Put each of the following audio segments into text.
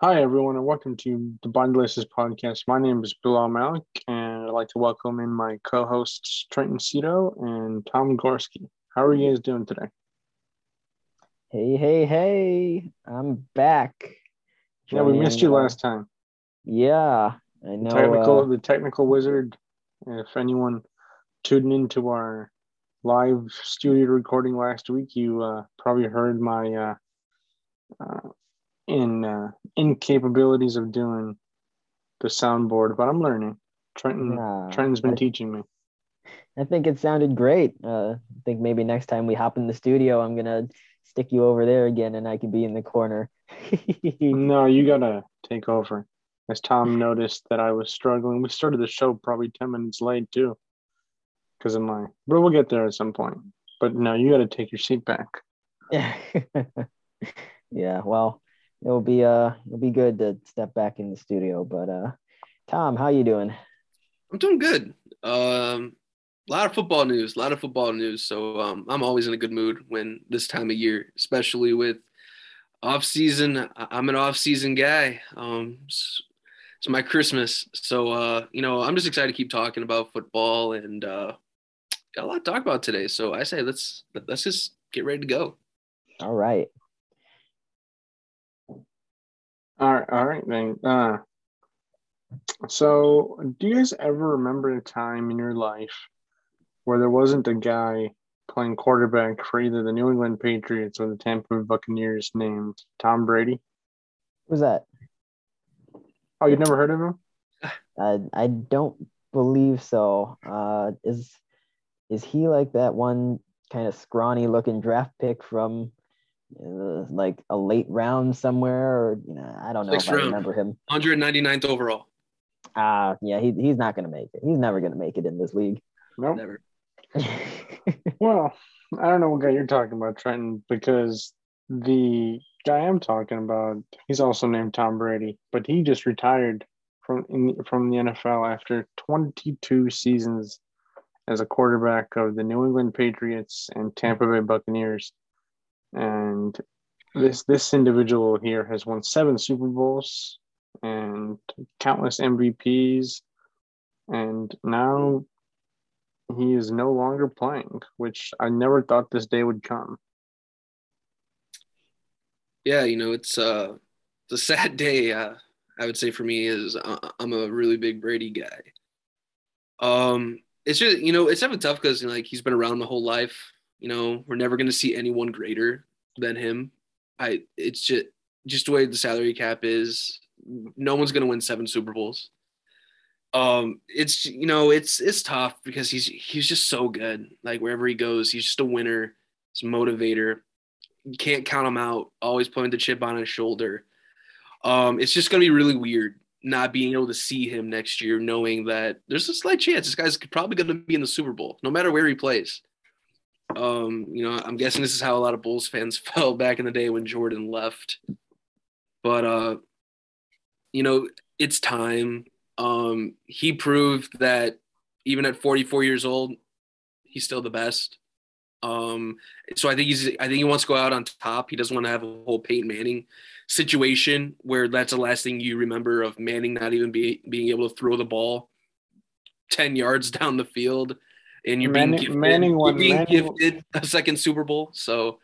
Hi, everyone, and welcome to the Blind Laces podcast. My name is Bilal Malik, and I'd like to welcome in my co hosts, Trenton Cito and Tom Gorski. How are you guys doing today? Hey, hey, hey, I'm back. Yeah, we missed you uh, last time. Yeah, I know. technical, uh, the technical wizard. If anyone tuned into our live studio recording last week, you uh, probably heard my uh, uh, in uh, incapabilities of doing the soundboard, but I'm learning. Trenton, Yeah, Trenton's been I- teaching me. I think it sounded great. Uh, I think maybe next time we hop in the studio, I'm gonna stick you over there again, and I can be in the corner. No, you gotta take over. As Tom noticed that I was struggling, we started the show probably ten minutes late too, because of my. But we'll get there at some point. But no, you gotta take your seat back. yeah, yeah. well, it'll be uh, it'll be good to step back in the studio. But uh, Tom, how you doing? I'm doing good. Um, a lot of football news, a lot of football news. So um, I'm always in a good mood when this time of year, especially with off season. I'm an off season guy. Um, it's, it's my Christmas, so uh, you know I'm just excited to keep talking about football and uh, got a lot to talk about today. So I say let's let's just get ready to go. All right. All right, all right, then. Uh, so, do you guys ever remember a time in your life where there wasn't a guy playing quarterback for either the New England Patriots or the Tampa Bay Buccaneers named Tom Brady? Who's that? Oh, you've never heard of him? I I don't believe so. Uh, is is he like that one kind of scrawny looking draft pick from like a late round somewhere, or you know, I don't know Sixth if I remember him. 199th overall. Ah, yeah, he he's not gonna make it. He's never gonna make it in this league. Nope. Never. Well, I don't know what guy you're talking about, Trenton, because the guy I'm talking about, he's also named Tom Brady, but he just retired from in, from the NFL after 22 seasons as a quarterback of the New England Patriots and Tampa Bay Buccaneers. And this this individual here has won seven Super Bowls and countless MVPs, and now he is no longer playing, which I never thought this day would come. yeah, you know, it's uh it's a sad day. Uh, I would say for me is uh, I'm a really big Brady guy. Um, it's just you know it's definitely tough because like he's been around my whole life. You know, we're never gonna see anyone greater than him. I it's just just the way the salary cap is. No one's gonna win seven Super Bowls. Um, it's you know it's it's tough because he's he's just so good. Like wherever he goes, he's just a winner. He's a motivator you can't count him out. Always putting the chip on his shoulder. Um, it's just gonna be really weird not being able to see him next year, knowing that there's a slight chance this guy's probably gonna be in the Super Bowl, no matter where he plays. Um, you know, I'm guessing this is how a lot of Bulls fans felt back in the day when Jordan left. But uh, you know, it's time. Um, he proved that even at 44 years old, he's still the best. Um, so I think he's I think he wants to go out on top. He doesn't want to have a whole Peyton Manning situation where that's the last thing you remember of Manning not even be, being able to throw the ball 10 yards down the field and you're being Manning- gifted, Manning you're being gifted a second Super Bowl. So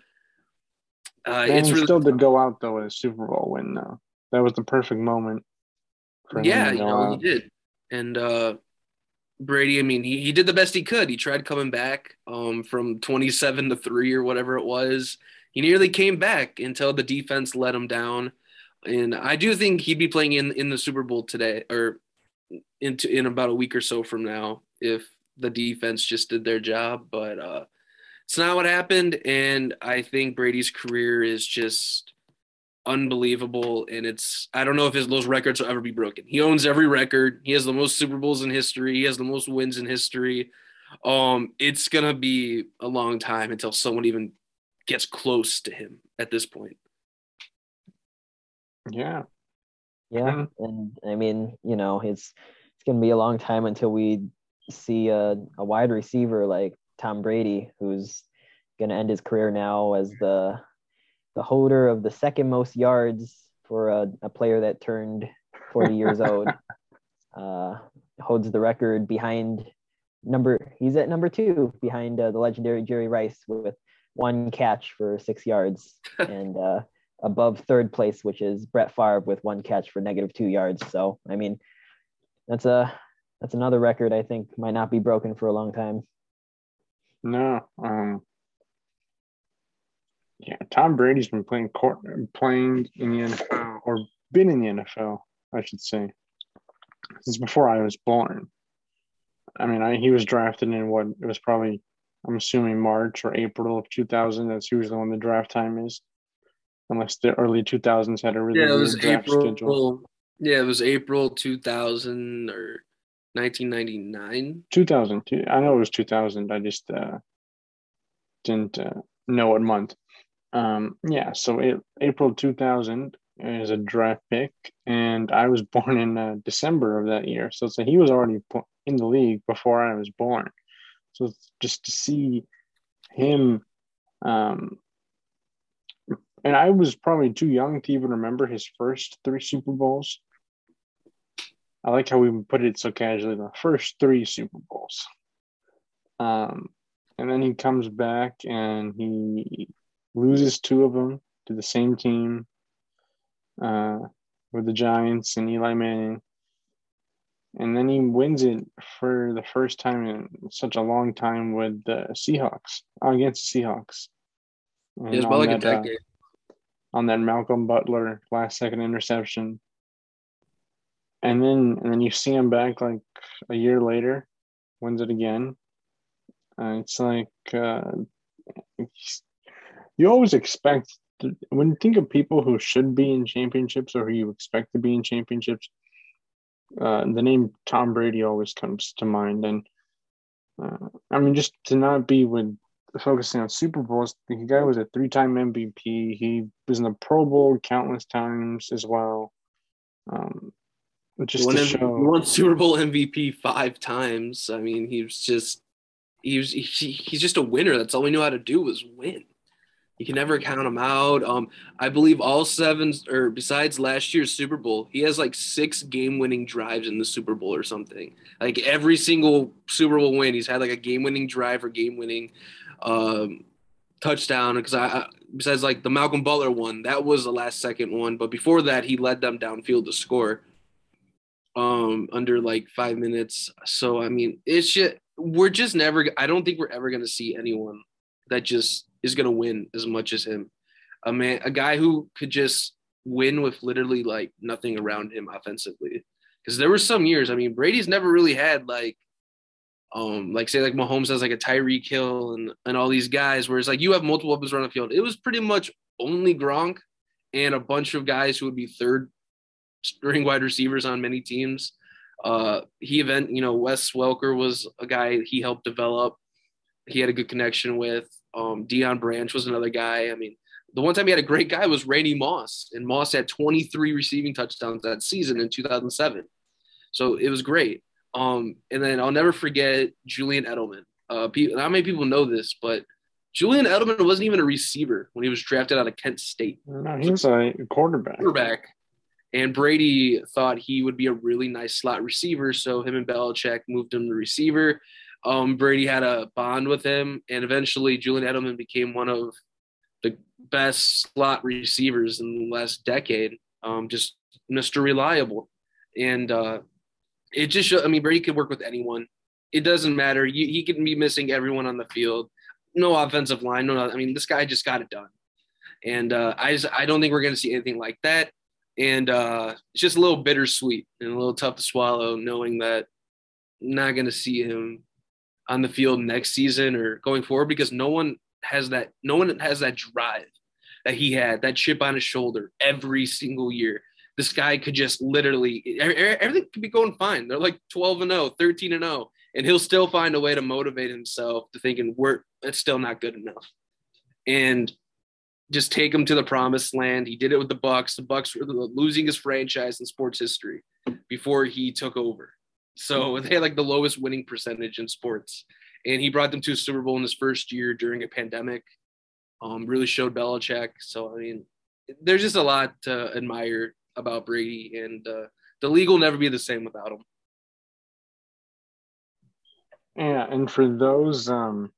uh, it's really still did go out though with a Super Bowl win though. That was the perfect moment for him yeah, you know, out. he did. And uh Brady, I mean, he, he did the best he could. He tried coming back um from 27 to 3 or whatever it was. He nearly came back until the defense let him down. And I do think he'd be playing in in the Super Bowl today or into in about a week or so from now if the defense just did their job, but uh it's not what happened and I think Brady's career is just unbelievable and it's i don't know if his those records will ever be broken. He owns every record. He has the most super bowls in history. He has the most wins in history. Um it's gonna be a long time until someone even gets close to him at this point. Yeah. Yeah, and I mean, you know, it's it's gonna be a long time until we see a, a wide receiver like Tom Brady, who's gonna end his career now as the the holder of the second most yards for a, a player that turned 40 years old. Uh, holds the record behind number. He's at number two behind uh, the legendary Jerry Rice with one catch for six yards, and uh, above third place, which is Brett Favre with one catch for negative two yards. So I mean, that's a that's another record I think might not be broken for a long time. No, um, yeah, Tom Brady's been playing court, playing in the NFL or been in the NFL, I should say, since before I was born. I mean, I, he was drafted in what it was probably, I'm assuming March or April of 2000. That's usually when the draft time is, unless the early 2000s had a really yeah, it was April. Schedule. Yeah, it was April 2000 or 1999. 2000. I know it was 2000. I just uh, didn't uh, know what month. Um, yeah, so it, April 2000 is a draft pick, and I was born in uh, December of that year. So, so he was already in the league before I was born. So just to see him, um, and I was probably too young to even remember his first three Super Bowls. I like how we put it so casually the first three Super Bowls. Um, and then he comes back and he loses two of them to the same team uh, with the Giants and Eli Manning. And then he wins it for the first time in such a long time with the Seahawks against the Seahawks. And it was like that, a uh, decade. Uh, on that Malcolm Butler last second interception. And then and then you see him back like a year later, wins it again. Uh, it's like uh, you always expect to, when you think of people who should be in championships or who you expect to be in championships, uh, the name Tom Brady always comes to mind. And uh, I mean, just to not be with focusing on Super Bowls, the guy was a three-time MVP. He was in the Pro Bowl countless times as well. Um, just won, show... won Super Bowl MVP five times. I mean, he was just he was he, he's just a winner. That's all we knew how to do was win. You can never count him out. Um, I believe all seven, or besides last year's Super Bowl, he has like six game-winning drives in the Super Bowl or something. Like every single Super Bowl win, he's had like a game-winning drive or game-winning um, touchdown. Because I, I, besides like the Malcolm Butler one, that was the last second one. But before that, he led them downfield to score um under like five minutes. So I mean, it's just we're just never. I don't think we're ever gonna see anyone that just is going to win as much as him. A man, a guy who could just win with literally like nothing around him offensively. Because there were some years, I mean, Brady's never really had like, um, like say like Mahomes has like a Tyreek Hill and and all these guys, where it's like you have multiple weapons around the field. It was pretty much only Gronk and a bunch of guys who would be third string wide receivers on many teams. Uh, he event, you know, Wes Welker was a guy he helped develop. He had a good connection with. Um, Deion Branch was another guy. I mean, the one time he had a great guy was Randy Moss, and Moss had 23 receiving touchdowns that season in 2007. So it was great. Um, and then I'll never forget Julian Edelman. Uh, people, not many people know this, but Julian Edelman wasn't even a receiver when he was drafted out of Kent State. No, he was a quarterback. Quarterback. And Brady thought he would be a really nice slot receiver, so him and Belichick moved him to receiver. Um, Brady had a bond with him, and eventually Julian Edelman became one of the best slot receivers in the last decade. Um, just Mr. Reliable, and uh, it just show, I mean Brady could work with anyone. It doesn't matter. He can be missing everyone on the field. No offensive line. No, I mean this guy just got it done, and uh, I just, I don't think we're going to see anything like that. And uh, it's just a little bittersweet and a little tough to swallow, knowing that I'm not going to see him on the field next season or going forward because no one has that no one has that drive that he had that chip on his shoulder every single year. This guy could just literally everything could be going fine. They're like 12 and 0 13 and 0 and he'll still find a way to motivate himself to thinking we're it's still not good enough. And just take him to the promised land he did it with the bucks the bucks were losing his franchise in sports history before he took over so they had like the lowest winning percentage in sports. And he brought them to a Super Bowl in his first year during a pandemic. Um, really showed Belichick. So I mean, there's just a lot to admire about Brady, and uh, the league will never be the same without him. Yeah, and for those um,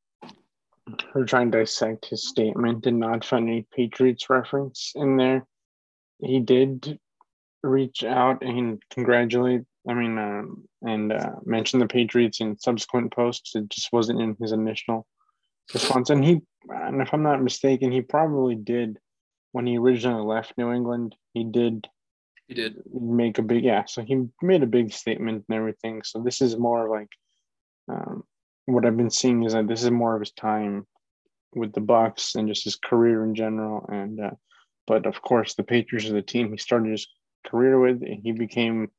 are trying to dissect his statement and not find any Patriots reference in there, he did reach out and congratulate. I mean, um, and uh, mention the Patriots in subsequent posts. It just wasn't in his initial response. And he, and if I'm not mistaken, he probably did when he originally left New England. He did. He did make a big yeah. So he made a big statement and everything. So this is more like um, what I've been seeing is that this is more of his time with the Bucks and just his career in general. And uh, but of course, the Patriots are the team he started his career with, and he became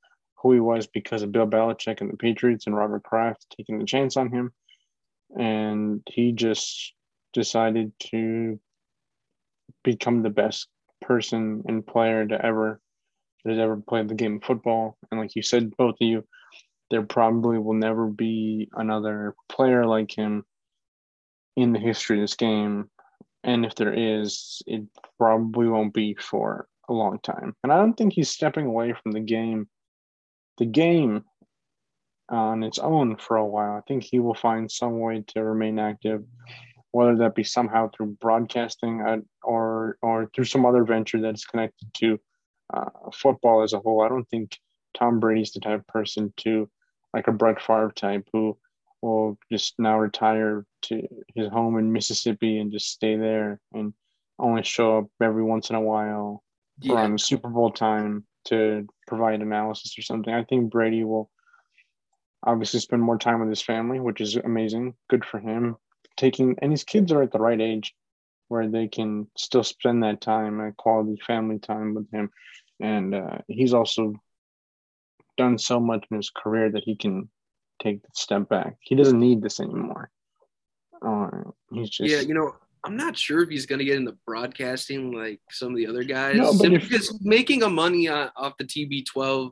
who he was because of Bill Belichick and the Patriots and Robert Kraft taking the chance on him. And he just decided to become the best person and player to ever that has ever played the game of football. And like you said, both of you, there probably will never be another player like him in the history of this game. And if there is, it probably won't be for a long time. And I don't think he's stepping away from the game, the game on its own for a while. I think he will find some way to remain active, whether that be somehow through broadcasting or or through some other venture that is connected to uh, football as a whole. I don't think Tom Brady's the type of person to like a Brett Favre type who will just now retire to his home in Mississippi and just stay there and only show up every once in a while yeah. around Super Bowl time to provide analysis or something. I think Brady will obviously spend more time with his family, which is amazing. Good for him. Taking and his kids are at the right age where they can still spend that time, that quality family time with him. And uh, he's also done so much in his career that he can take the step back. He doesn't need this anymore. Uh, he's just yeah, you know, I'm not sure if he's going to get into broadcasting like some of the other guys. No, but if, because making a money on, off the TB12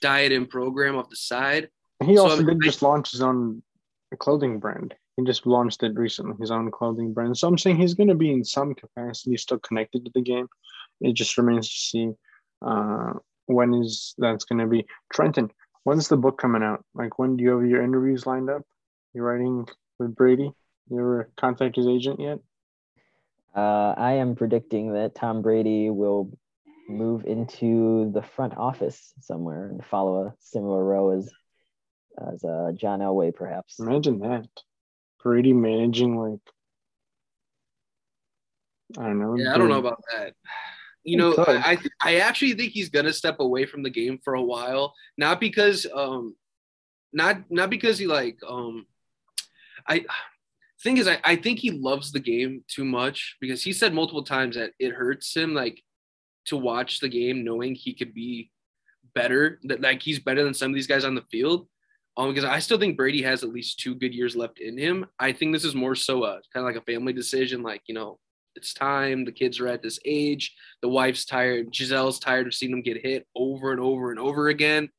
diet and program off the side. He so also I mean, did just launch his own clothing brand. He just launched it recently, his own clothing brand. So I'm saying he's going to be in some capacity still connected to the game. It just remains to see uh, when is that's going to be. Trenton, when's the book coming out? Like, when do you have your interviews lined up? You're writing with Brady? You ever contact his agent yet? Uh, I am predicting that Tom Brady will move into the front office somewhere and follow a similar row as as uh, John Elway, perhaps. Imagine that, Brady managing like I don't know. Yeah, I don't know about that. You know, I I actually think he's gonna step away from the game for a while, not because um, not not because he like um, I thing is, I, I think he loves the game too much because he said multiple times that it hurts him like to watch the game knowing he could be better, that like he's better than some of these guys on the field. Um, because I still think Brady has at least two good years left in him. I think this is more so a kind of like a family decision, like you know, it's time. The kids are at this age. The wife's tired. Gisele's tired of seeing them get hit over and over and over again.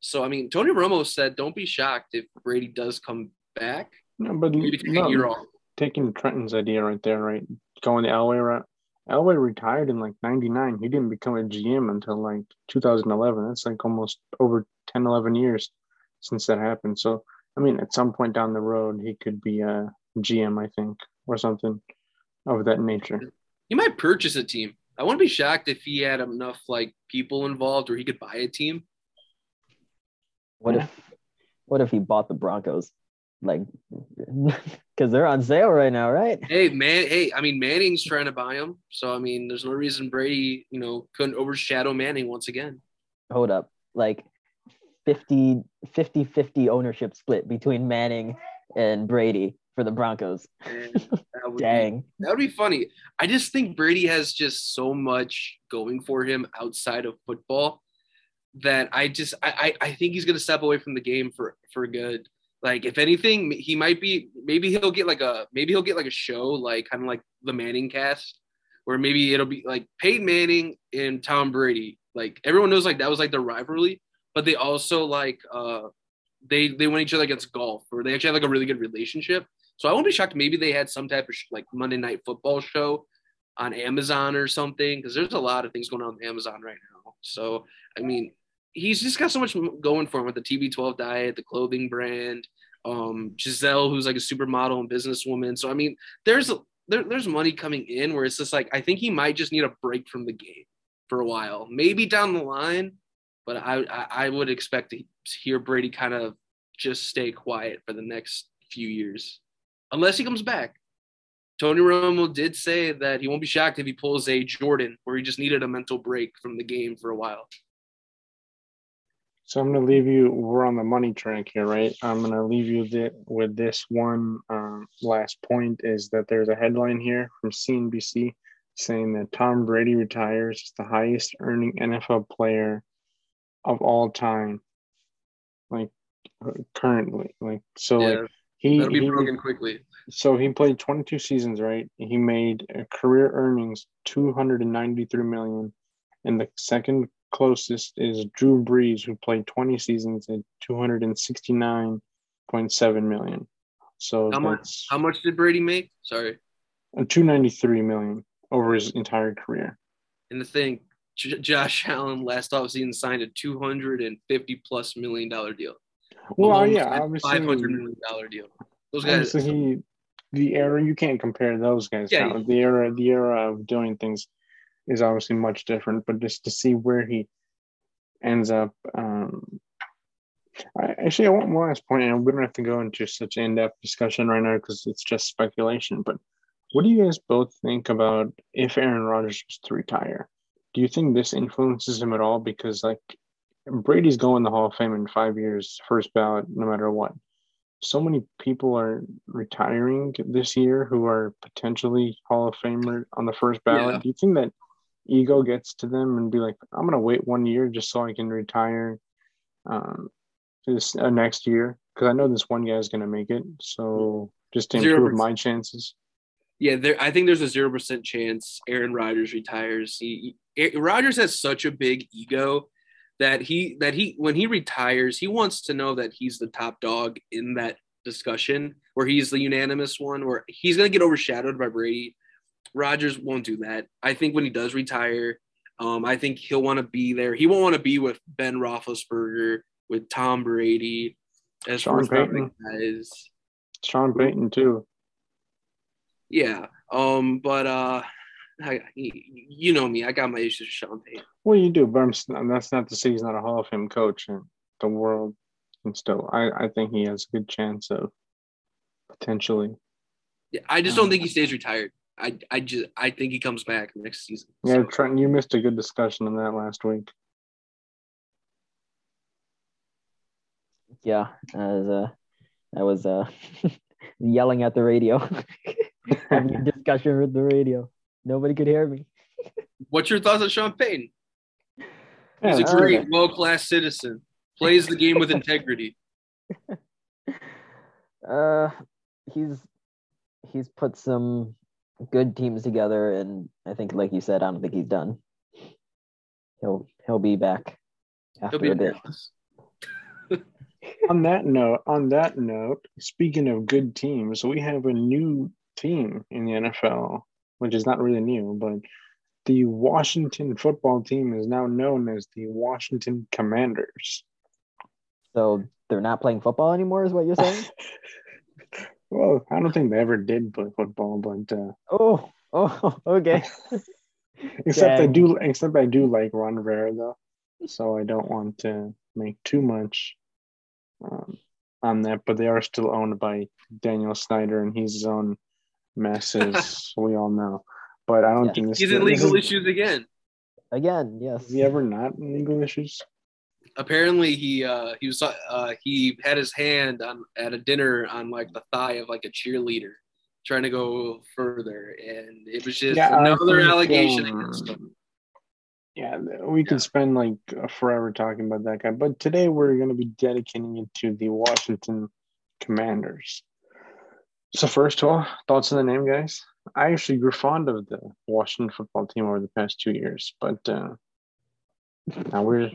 So I mean, Tony Romo said, "Don't be shocked if Brady does come back." No, but no, taking Trenton's idea right there, right? Going the Elway route. Elway retired in like '99. He didn't become a GM until like 2011. That's like almost over 10, 11 years since that happened. So, I mean, at some point down the road, he could be a GM, I think, or something of that nature. He might purchase a team. I wouldn't be shocked if he had enough like people involved, or he could buy a team. What yeah. if, what if he bought the Broncos? like because they're on sale right now, right? Hey man, hey, I mean Manning's trying to buy them, so I mean there's no reason Brady, you know, couldn't overshadow Manning once again. Hold up, like 50 50 50 ownership split between Manning and Brady for the Broncos. Man, that Dang, be, that would be funny. I just think Brady has just so much going for him outside of football that I just I I, I think he's gonna step away from the game for for good. Like if anything, he might be maybe he'll get like a maybe he'll get like a show like kind of like the Manning cast, where maybe it'll be like Peyton Manning and Tom Brady. Like everyone knows like that was like the rivalry, but they also like uh they they went each other against golf, or they actually have like a really good relationship. So I won't be shocked. Maybe they had some type of sh- like Monday Night Football show on Amazon or something because there's a lot of things going on with Amazon right now. So I mean, he's just got so much going for him with the TB12 diet, the clothing brand, um, Gisele, who's like a supermodel and businesswoman. So I mean, there's there, there's money coming in where it's just like I think he might just need a break from the game for a while, maybe down the line. But I I, I would expect to hear Brady kind of just stay quiet for the next few years, unless he comes back. Tony Romo did say that he won't be shocked if he pulls a Jordan, where he just needed a mental break from the game for a while. So I'm going to leave you. We're on the money track here, right? I'm going to leave you the, with this one um, last point is that there's a headline here from CNBC saying that Tom Brady retires as the highest earning NFL player of all time, like currently. Like so, yeah, like he that'll be he, broken quickly. So he played 22 seasons, right? He made career earnings 293 million, and the second closest is Drew Brees, who played 20 seasons at 269.7 million. So how much? How much did Brady make? Sorry, uh, 293 million over his entire career. And the thing, J- Josh Allen last offseason signed a 250 plus million dollar deal. Well, yeah, obviously, 500 million dollar deal. Those guys. He, the era you can't compare those guys. Yeah, now. the era, the era of doing things is obviously much different, but just to see where he ends up. Um, I, actually, I want one last point, and we don't have to go into such in-depth discussion right now because it's just speculation. But what do you guys both think about if Aaron Rodgers was to retire? Do you think this influences him at all? Because like Brady's going the Hall of Fame in five years, first ballot, no matter what. So many people are retiring this year who are potentially Hall of Famer on the first ballot. Yeah. Do you think that ego gets to them and be like, I'm gonna wait one year just so I can retire um, this uh, next year because I know this one guy is gonna make it. So just to improve 0%. my chances. Yeah, there. I think there's a zero percent chance Aaron Rodgers retires. He, he Rodgers has such a big ego that he that he when he retires, he wants to know that he's the top dog in that discussion, where he's the unanimous one, where he's gonna get overshadowed by Brady Rodgers won't do that. I think when he does retire, um, I think he'll want to be there. He won't want to be with Ben Roethlisberger, with Tom Brady, as Sean Payton guys. Sean Payton too. Yeah. Um. But uh, I, you know me. I got my issues with Sean Payton. Well, you do, but I'm, that's not to say he's not a Hall of Fame coach in the world. And still, I I think he has a good chance of potentially. Yeah, I just don't um, think he stays retired. I I just I think he comes back next season. Yeah, so. Trent, you missed a good discussion on that last week. Yeah, I was uh, I was uh, yelling at the radio, having a discussion with the radio. Nobody could hear me. What's your thoughts on Sean Payton? He's a great, okay. world class citizen. Plays the game with integrity. Uh, he's he's put some good teams together, and I think, like you said, I don't think he's done. He'll he'll be back after he'll be a bit. on that note, on that note, speaking of good teams, we have a new team in the NFL, which is not really new, but the Washington football team is now known as the Washington Commanders. So they're not playing football anymore, is what you're saying? Well, I don't think they ever did play football, but uh, oh, oh, okay. except Dang. I do, except I do like Ron Rivera though, so I don't want to make too much um, on that. But they are still owned by Daniel Snyder, and he's his own mess, as we all know. But I don't yeah. think this. He's in legal issues again. Again, yes. Is he ever not in legal issues? apparently he uh he was uh he had his hand on at a dinner on like the thigh of like a cheerleader trying to go further and it was just yeah, another think, allegation um, against him yeah we could spend like forever talking about that guy but today we're going to be dedicating it to the washington commanders so first of all thoughts on the name guys i actually grew fond of the washington football team over the past two years but uh now we're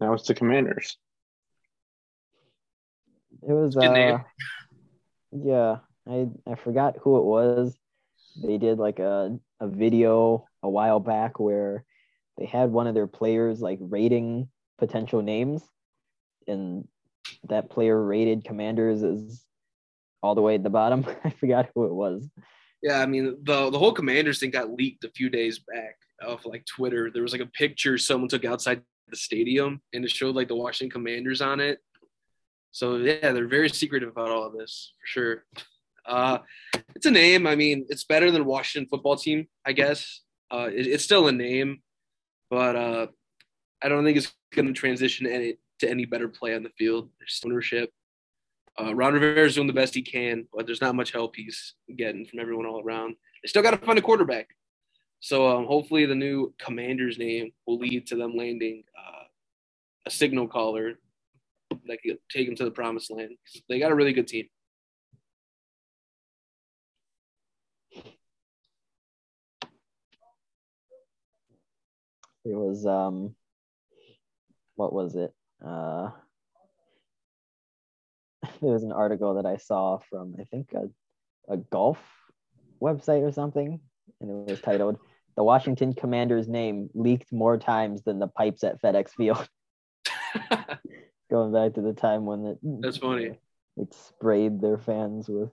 now it's the Commanders. It was uh, yeah. I I forgot who it was. They did like a a video a while back where they had one of their players like rating potential names, and that player rated Commanders as all the way at the bottom. I forgot who it was. Yeah, I mean the the whole Commanders thing got leaked a few days back off like Twitter. There was like a picture someone took outside the stadium, and it showed like the Washington Commanders on it. So yeah, they're very secretive about all of this for sure. Uh, it's a name. I mean, it's better than Washington football team, I guess. Uh, it, it's still a name, but uh, I don't think it's going to transition any, to any better play on the field. There's ownership. Uh, Ron Rivera is doing the best he can, but there's not much help he's getting from everyone all around. They still got to find a quarterback. So um, hopefully the new commander's name will lead to them landing uh, a signal caller that can take them to the promised land. They got a really good team. It was um, what was it? Uh, there was an article that I saw from I think a, a golf website or something, and it was titled "The Washington Commanders' name leaked more times than the pipes at FedEx Field." Going back to the time when it that's funny. It sprayed their fans with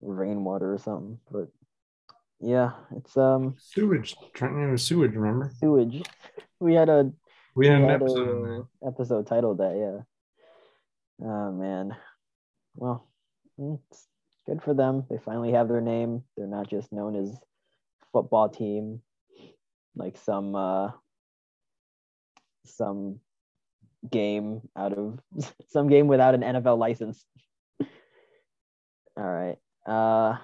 rainwater or something, but yeah, it's um sewage. Trenton it was sewage. Remember sewage? We had a we had, we an episode, episode titled that. Yeah. Oh man. Well, it's good for them. They finally have their name. They're not just known as football team, like some uh some game out of some game without an NFL license. All right. Uh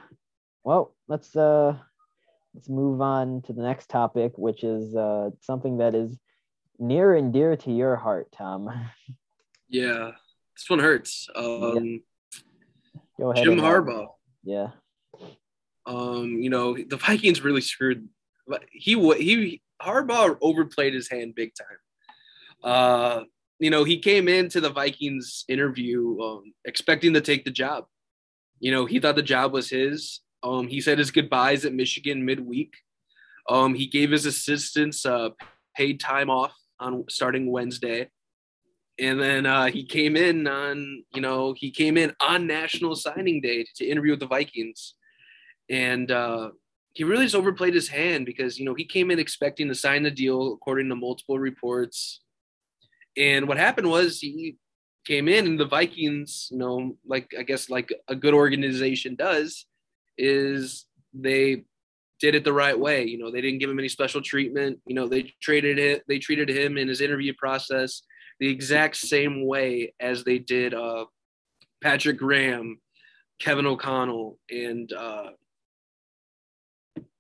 well, let's uh let's move on to the next topic, which is uh something that is near and dear to your heart, Tom. Yeah, this one hurts. Um, yeah. Go ahead. Jim Harbaugh. Yeah. Um, you know the Vikings really screwed. He he Harbaugh overplayed his hand big time. Uh, you know he came into the Vikings interview um, expecting to take the job. You know he thought the job was his. Um, he said his goodbyes at Michigan midweek. Um, he gave his assistants uh, paid time off on starting Wednesday. And then uh, he came in on, you know, he came in on National Signing Day to interview with the Vikings. And uh, he really just overplayed his hand because, you know, he came in expecting to sign the deal according to multiple reports. And what happened was he came in and the Vikings, you know, like I guess like a good organization does, is they did it the right way. You know, they didn't give him any special treatment. You know, they traded it, they treated him in his interview process the exact same way as they did uh, Patrick Graham, Kevin O'Connell, and uh,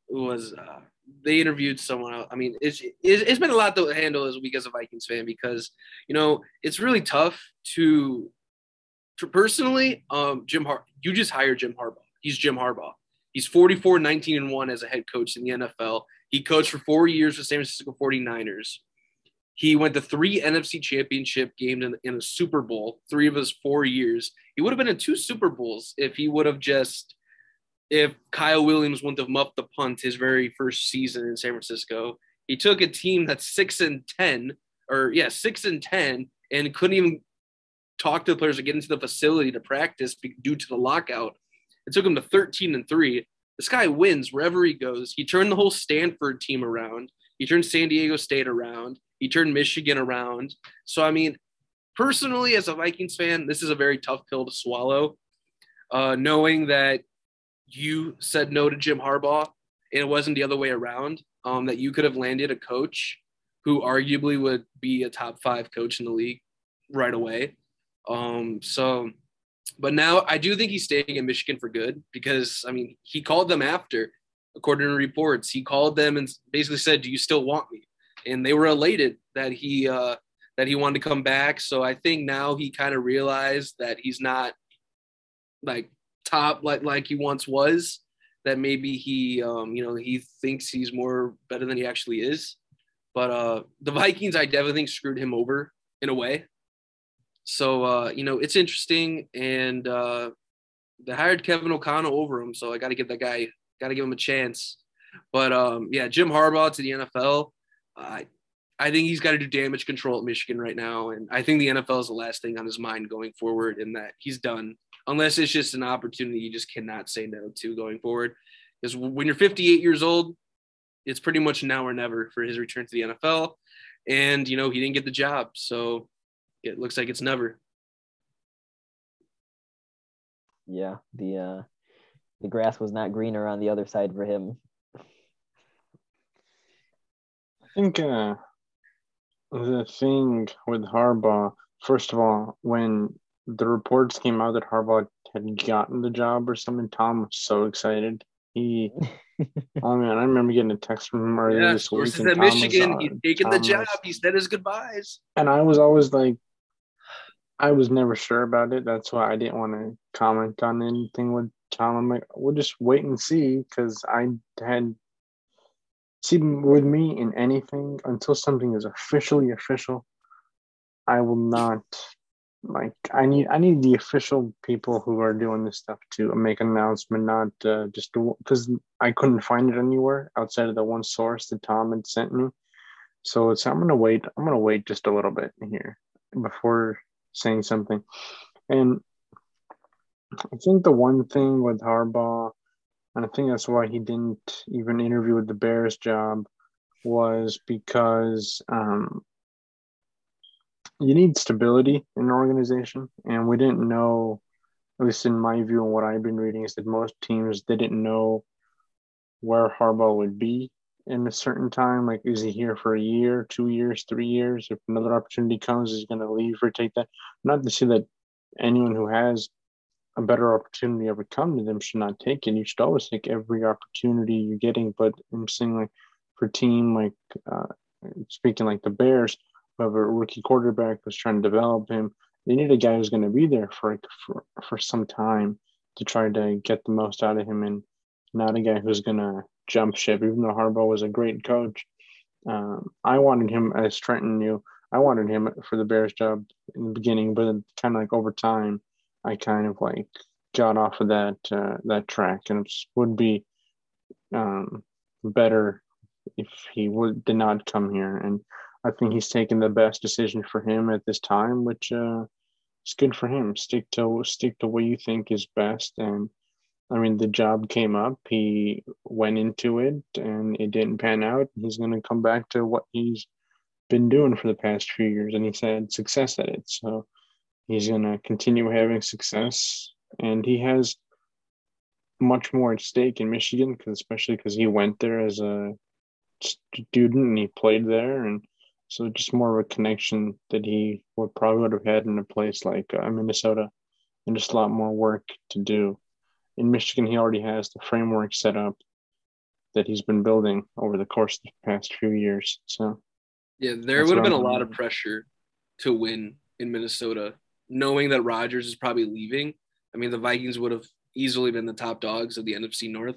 was uh, they interviewed someone else. I mean, it's, it's been a lot to handle as week as a Vikings fan because you know it's really tough to, to personally. Um, Jim Har, you just hired Jim Harbaugh. He's Jim Harbaugh. He's 44, 19, and 1 as a head coach in the NFL. He coached for four years for San Francisco 49ers. He went to three NFC championship games in, in a Super Bowl, three of his four years. He would have been in two Super Bowls if he would have just, if Kyle Williams wouldn't have muffed the punt his very first season in San Francisco. He took a team that's six and 10, or yeah, six and 10, and couldn't even talk to the players to get into the facility to practice due to the lockout. It took him to 13 and 3. This guy wins wherever he goes. He turned the whole Stanford team around. He turned San Diego State around. He turned Michigan around. So, I mean, personally, as a Vikings fan, this is a very tough pill to swallow. Uh, knowing that you said no to Jim Harbaugh and it wasn't the other way around, um, that you could have landed a coach who arguably would be a top five coach in the league right away. Um, so but now I do think he's staying in Michigan for good because I mean he called them after, according to reports, he called them and basically said, "Do you still want me?" And they were elated that he uh, that he wanted to come back. So I think now he kind of realized that he's not like top like like he once was. That maybe he um, you know he thinks he's more better than he actually is. But uh, the Vikings, I definitely think screwed him over in a way so uh, you know, it's interesting, and uh, they hired Kevin O'Connell over him, so I got to give that guy, got to give him a chance. But um, yeah, Jim Harbaugh to the NFL. I I think he's got to do damage control at Michigan right now, and I think the NFL is the last thing on his mind going forward, and that he's done unless it's just an opportunity you just cannot say no to going forward. Because when you're 58 years old, it's pretty much now or never for his return to the NFL, and you know he didn't get the job, so it looks like it's never. Yeah, the uh, the grass was not greener on the other side for him. I think uh, the thing with Harbaugh, first of all, when the reports came out that Harbaugh had gotten the job or something, Tom was so excited. He, oh man, I remember getting a text from him earlier yeah, this week. Sources at Michigan, was, uh, he's taking the job. Was, he said his goodbyes. And I was always like, I was never sure about it. That's why I didn't want to comment on anything with Tom. I'm like, we'll just wait and see because I had see with me in anything until something is officially official. I will not like I need I need the official people who are doing this stuff to make an announcement, not uh, just because I couldn't find it anywhere outside of the one source that Tom had sent me. So it's I'm gonna wait. I'm gonna wait just a little bit here before saying something. And I think the one thing with Harbaugh, and I think that's why he didn't even interview with the Bears job, was because um, you need stability in an organization. And we didn't know, at least in my view and what I've been reading, is that most teams didn't know where Harbaugh would be in a certain time? Like, is he here for a year, two years, three years? If another opportunity comes, is he going to leave or take that? Not to say that anyone who has a better opportunity ever come to them should not take it. You should always take every opportunity you're getting. But I'm saying, like, for team, like, uh, speaking like the Bears, who have a rookie quarterback who's trying to develop him, they need a guy who's going to be there for, for for some time to try to get the most out of him and not a guy who's going to jump ship, even though Harbaugh was a great coach. Um, I wanted him, as Trenton knew, I wanted him for the Bears job in the beginning, but kind of like over time, I kind of like got off of that uh, that track, and it would be um, better if he would did not come here. And I think he's taken the best decision for him at this time, which uh, is good for him. Stick to stick to what you think is best, and I mean, the job came up. He went into it and it didn't pan out. He's going to come back to what he's been doing for the past few years. And he's had success at it. So he's going to continue having success. And he has much more at stake in Michigan, cause especially because he went there as a student and he played there. And so just more of a connection that he would probably would have had in a place like uh, Minnesota and just a lot more work to do in Michigan, he already has the framework set up that he's been building over the course of the past few years. So, yeah, there would have been a lot of pressure to win in Minnesota, knowing that Rodgers is probably leaving. I mean, the Vikings would have easily been the top dogs of the NFC North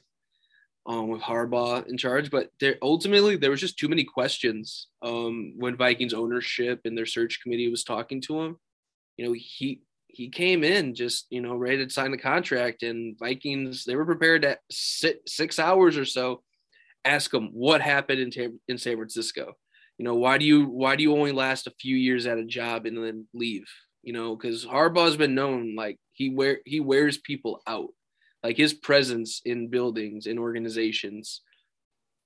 um, with Harbaugh in charge, but there ultimately there was just too many questions um, when Vikings ownership and their search committee was talking to him. You know, he he came in just you know ready to sign the contract, and Vikings they were prepared to sit six hours or so, ask him what happened in in San Francisco. You know why do you why do you only last a few years at a job and then leave? You know because Harbaugh's been known like he wear he wears people out, like his presence in buildings in organizations.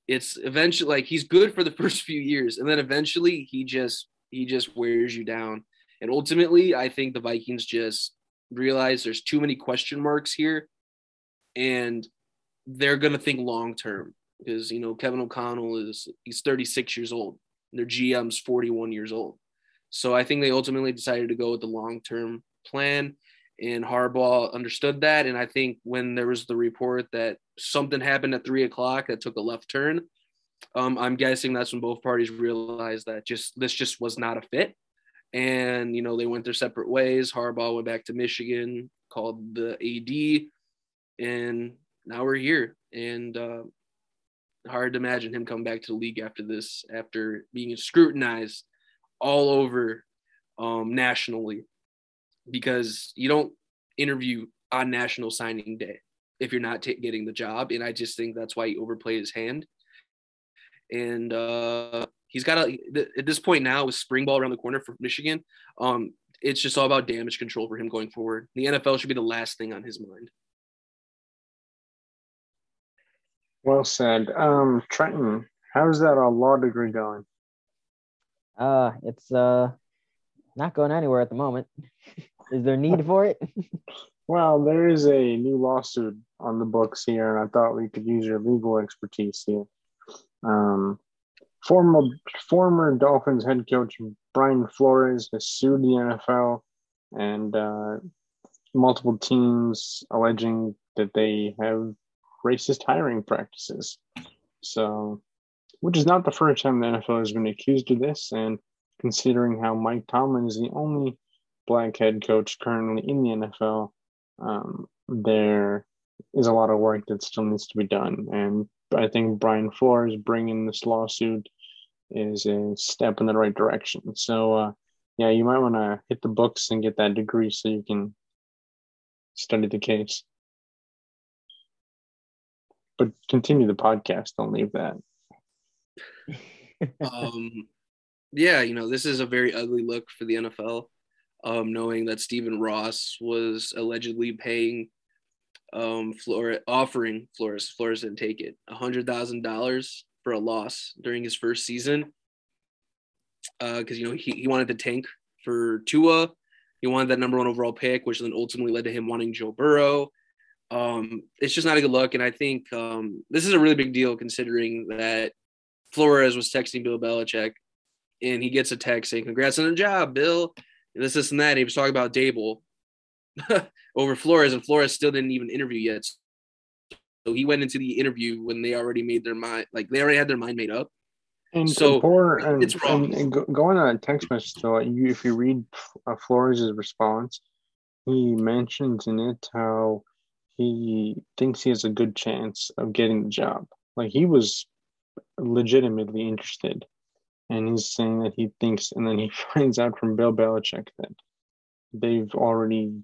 It's eventually like he's good for the first few years, and then eventually he just he just wears you down and ultimately, I think the Vikings just realize there's too many question marks here and they're to think long term because, you know, Kevin O'Connell is he's 36 years old. their GM's 41 years old. So I think they ultimately decided to go with the long term plan. And Harbaugh understood that. And I think when there was the report that something happened at three o'clock that took a left turn, um, I'm guessing that's when both parties realized that just this just was not a fit and you know they went their separate ways. Harbaugh went back to Michigan, called the AD, and now we're here. And uh, hard to imagine him coming back to the league after this, after being scrutinized all over um, nationally, because you don't interview on National Signing Day. if you're not t- getting the job. And I just think that's why he overplayed his hand. And uh, he's got a at this point now with spring ball around the corner for Michigan. Um, it's just all about damage control for him going forward. The NFL should be the last thing on his mind. Well said. Um, Trenton, how's that law degree going? Uh, it's uh not going anywhere at the moment. is there need for it? well, there is a new lawsuit on the books here, and I thought we could use your legal expertise here. Um, former former Dolphins head coach Brian Flores has sued the NFL and uh, multiple teams alleging that they have racist hiring practices. So, which is not the first time the NFL has been accused of this. And considering how Mike Tomlin is the only black head coach currently in the NFL, um, there is a lot of work that still needs to be done. And I think Brian Flores bringing this lawsuit is a step in the right direction. So, uh, yeah, you might want to hit the books and get that degree so you can study the case. But continue the podcast. Don't leave that. um, yeah, you know, this is a very ugly look for the NFL. Um, knowing that Stephen Ross was allegedly paying um Flores offering Flores Flores didn't take it a hundred thousand dollars for a loss during his first season because uh, you know he, he wanted to tank for Tua. He wanted that number one overall pick, which then ultimately led to him wanting Joe Burrow. Um, it's just not a good look, and I think um, this is a really big deal considering that Flores was texting Bill Belichick, and he gets a text saying, "Congrats on the job, Bill." And this, this, and that. And he was talking about Daboll over Flores, and Flores still didn't even interview yet. So he went into the interview when they already made their mind, like they already had their mind made up. And so poor, and, it's wrong. And, and going on a text message, though, you, if you read uh, Flores' response, he mentions in it how he thinks he has a good chance of getting the job. Like he was legitimately interested. And he's saying that he thinks, and then he finds out from Bill Belichick that they've already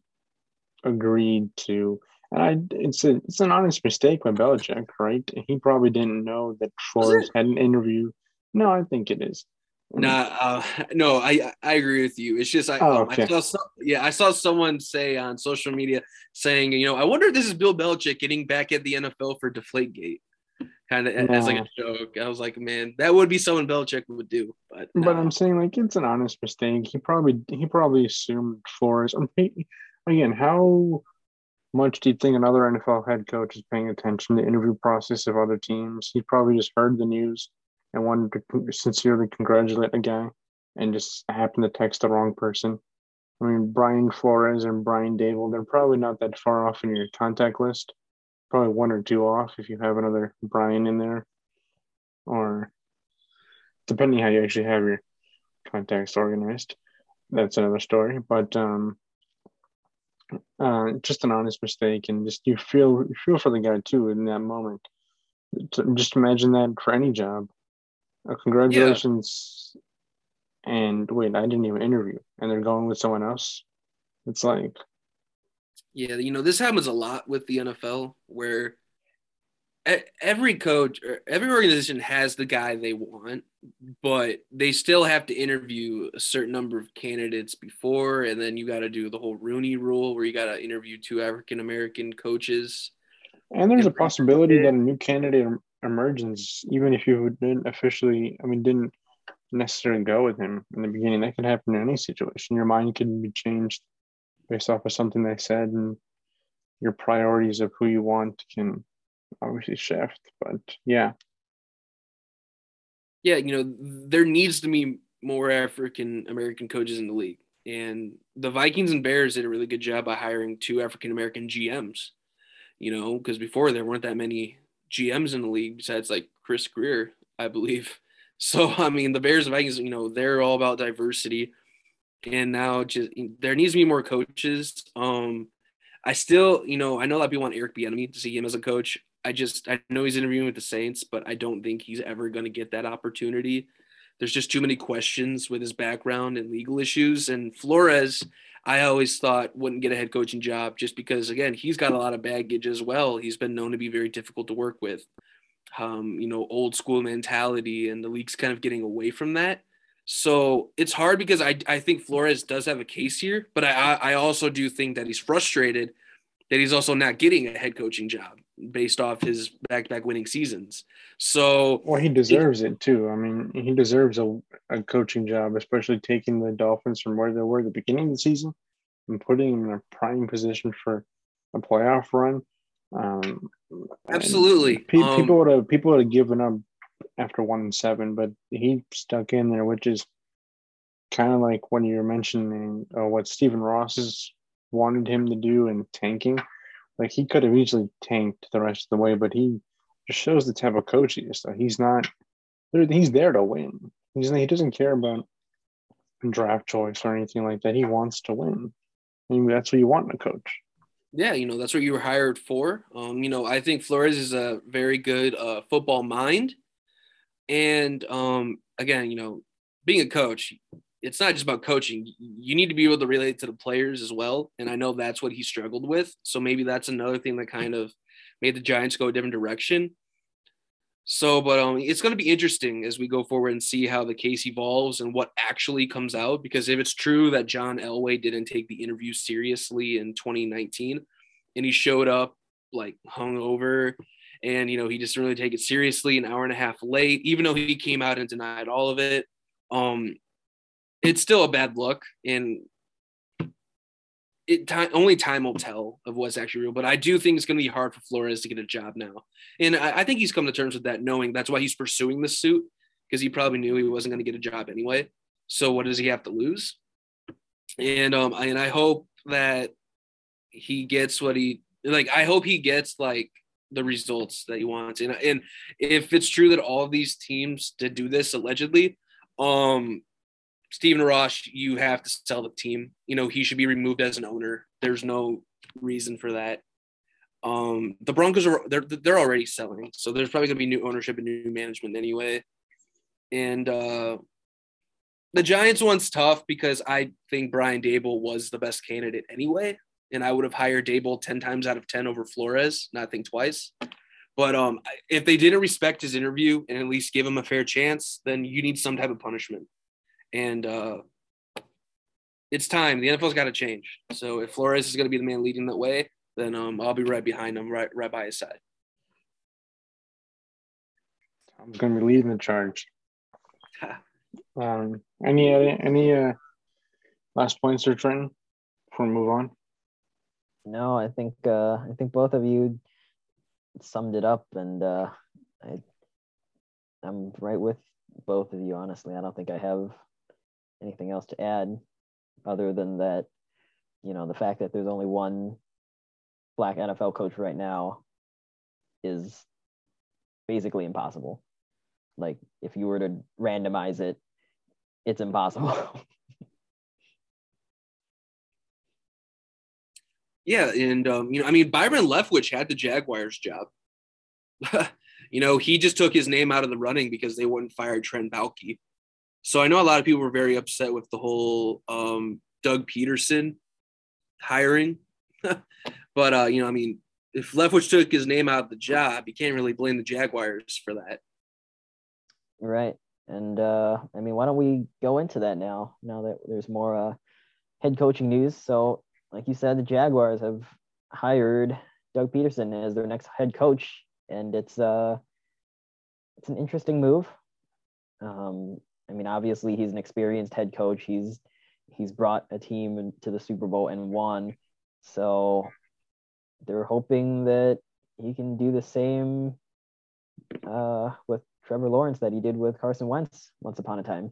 agreed to and I, it's a, it's an honest mistake by Belichick, right? He probably didn't know that Flores had an interview. No, I think it is. Nah, uh, no, I I agree with you. It's just I, oh, um, okay. I saw some, yeah, I saw someone say on social media saying, you know, I wonder if this is Bill Belichick getting back at the NFL for Deflategate, kind of as like a joke. I was like, man, that would be someone Belichick would do. But but I'm saying like it's an honest mistake. He probably he probably assumed Flores. I mean, again, how much do you think another NFL head coach is paying attention to the interview process of other teams? He probably just heard the news and wanted to sincerely congratulate a guy and just happened to text the wrong person. I mean, Brian Flores and Brian Daboll, they're probably not that far off in your contact list. Probably one or two off if you have another Brian in there. Or depending how you actually have your contacts organized. That's another story. But um uh, just an honest mistake, and just you feel you feel for the guy too in that moment. Just imagine that for any job. Uh, congratulations. Yeah. And wait, I didn't even interview, and they're going with someone else. It's like, yeah, you know, this happens a lot with the NFL where every coach or every organization has the guy they want, but they still have to interview a certain number of candidates before, and then you got to do the whole Rooney Rule where you got to interview two African American coaches. And there's a possibility that a new candidate emerges, even if you didn't officially, I mean, didn't necessarily go with him in the beginning. That could happen in any situation. Your mind can be changed based off of something they said, and your priorities of who you want can obviously shift. But yeah. Yeah, you know, there needs to be more African American coaches in the league. And the Vikings and Bears did a really good job by hiring two African American GMs, you know, because before there weren't that many GMs in the league besides like Chris Grier I believe. So, I mean, the Bears and Vikings, you know, they're all about diversity. And now just there needs to be more coaches. Um, I still, you know, I know a lot of people want Eric Bieniemy to see him as a coach. I just I know he's interviewing with the Saints, but I don't think he's ever going to get that opportunity. There's just too many questions with his background and legal issues. And Flores, I always thought wouldn't get a head coaching job just because, again, he's got a lot of baggage as well. He's been known to be very difficult to work with. Um, you know, old school mentality, and the league's kind of getting away from that. So it's hard because I, I think Flores does have a case here, but I, I also do think that he's frustrated that he's also not getting a head coaching job based off his back-to-back winning seasons. So well, he deserves it, it too. I mean, he deserves a, a coaching job, especially taking the Dolphins from where they were at the beginning of the season and putting them in a prime position for a playoff run. Um, Absolutely, pe- um, people would have people would have given up after one and seven, but he stuck in there, which is kind of like when you're mentioning uh, what Stephen Ross has wanted him to do in tanking like he could have easily tanked the rest of the way, but he just shows the type of coach he is. He's not. He's there to win. He's he doesn't care about draft choice or anything like that. He wants to win. I mean, that's what you want in a coach. Yeah, you know that's what you were hired for. Um, you know, I think Flores is a very good uh, football mind, and um, again, you know, being a coach, it's not just about coaching. You need to be able to relate to the players as well. And I know that's what he struggled with. So maybe that's another thing that kind of made the Giants go a different direction. So, but um, it's going to be interesting as we go forward and see how the case evolves and what actually comes out. Because if it's true that John Elway didn't take the interview seriously in 2019 and he showed up like hungover and, you know, he just didn't really take it seriously an hour and a half late, even though he came out and denied all of it. Um, it's still a bad look and it time, only time will tell of what's actually real. But I do think it's going to be hard for Flores to get a job now, and I, I, think he's come to terms with that, knowing that's why he's pursuing this suit because he probably knew he wasn't going to get a job anyway. So what does he have to lose? And um, and I hope that he gets what he like. I hope he gets like the results that he wants. And and if it's true that all of these teams did do this allegedly, um, Stephen Ross, you have to sell the team. You know, he should be removed as an owner. There's no reason for that. Um, the Broncos are they're they're already selling, so there's probably gonna be new ownership and new management anyway. And uh, the Giants one's tough because I think Brian Daboll was the best candidate anyway, and I would have hired Daboll ten times out of ten over Flores. Not think twice. But um, if they didn't respect his interview and at least give him a fair chance, then you need some type of punishment and uh, it's time. The NFL's got to change. So if Flores is going to be the man leading that way, then um, I'll be right behind him, right, right by his side. I'm going to be leading the charge. um, any any uh, last points, there, Trenton, before we move on? No, I think uh, I think both of you summed it up, and uh, I I'm right with both of you. Honestly, I don't think I have anything else to add other than that, you know, the fact that there's only one black NFL coach right now is basically impossible. Like if you were to randomize it, it's impossible. yeah, and um, you know, I mean, Byron Leftwich had the Jaguars job. you know, he just took his name out of the running because they wouldn't fire Trent Baalke. So I know a lot of people were very upset with the whole um, Doug Pederson hiring, but uh, you know, I mean, if Leftwich took his name out of the job, you can't really blame the Jaguars for that. Right, and uh, I mean, why don't we go into that now? Now that there's more uh, head coaching news. So, like you said, the Jaguars have hired Doug Pederson as their next head coach, and it's uh, it's an interesting move. Um, I mean, obviously he's an experienced head coach. He's he's brought a team to the Super Bowl and won. So they're hoping that he can do the same uh, with Trevor Lawrence that he did with Carson Wentz once upon a time.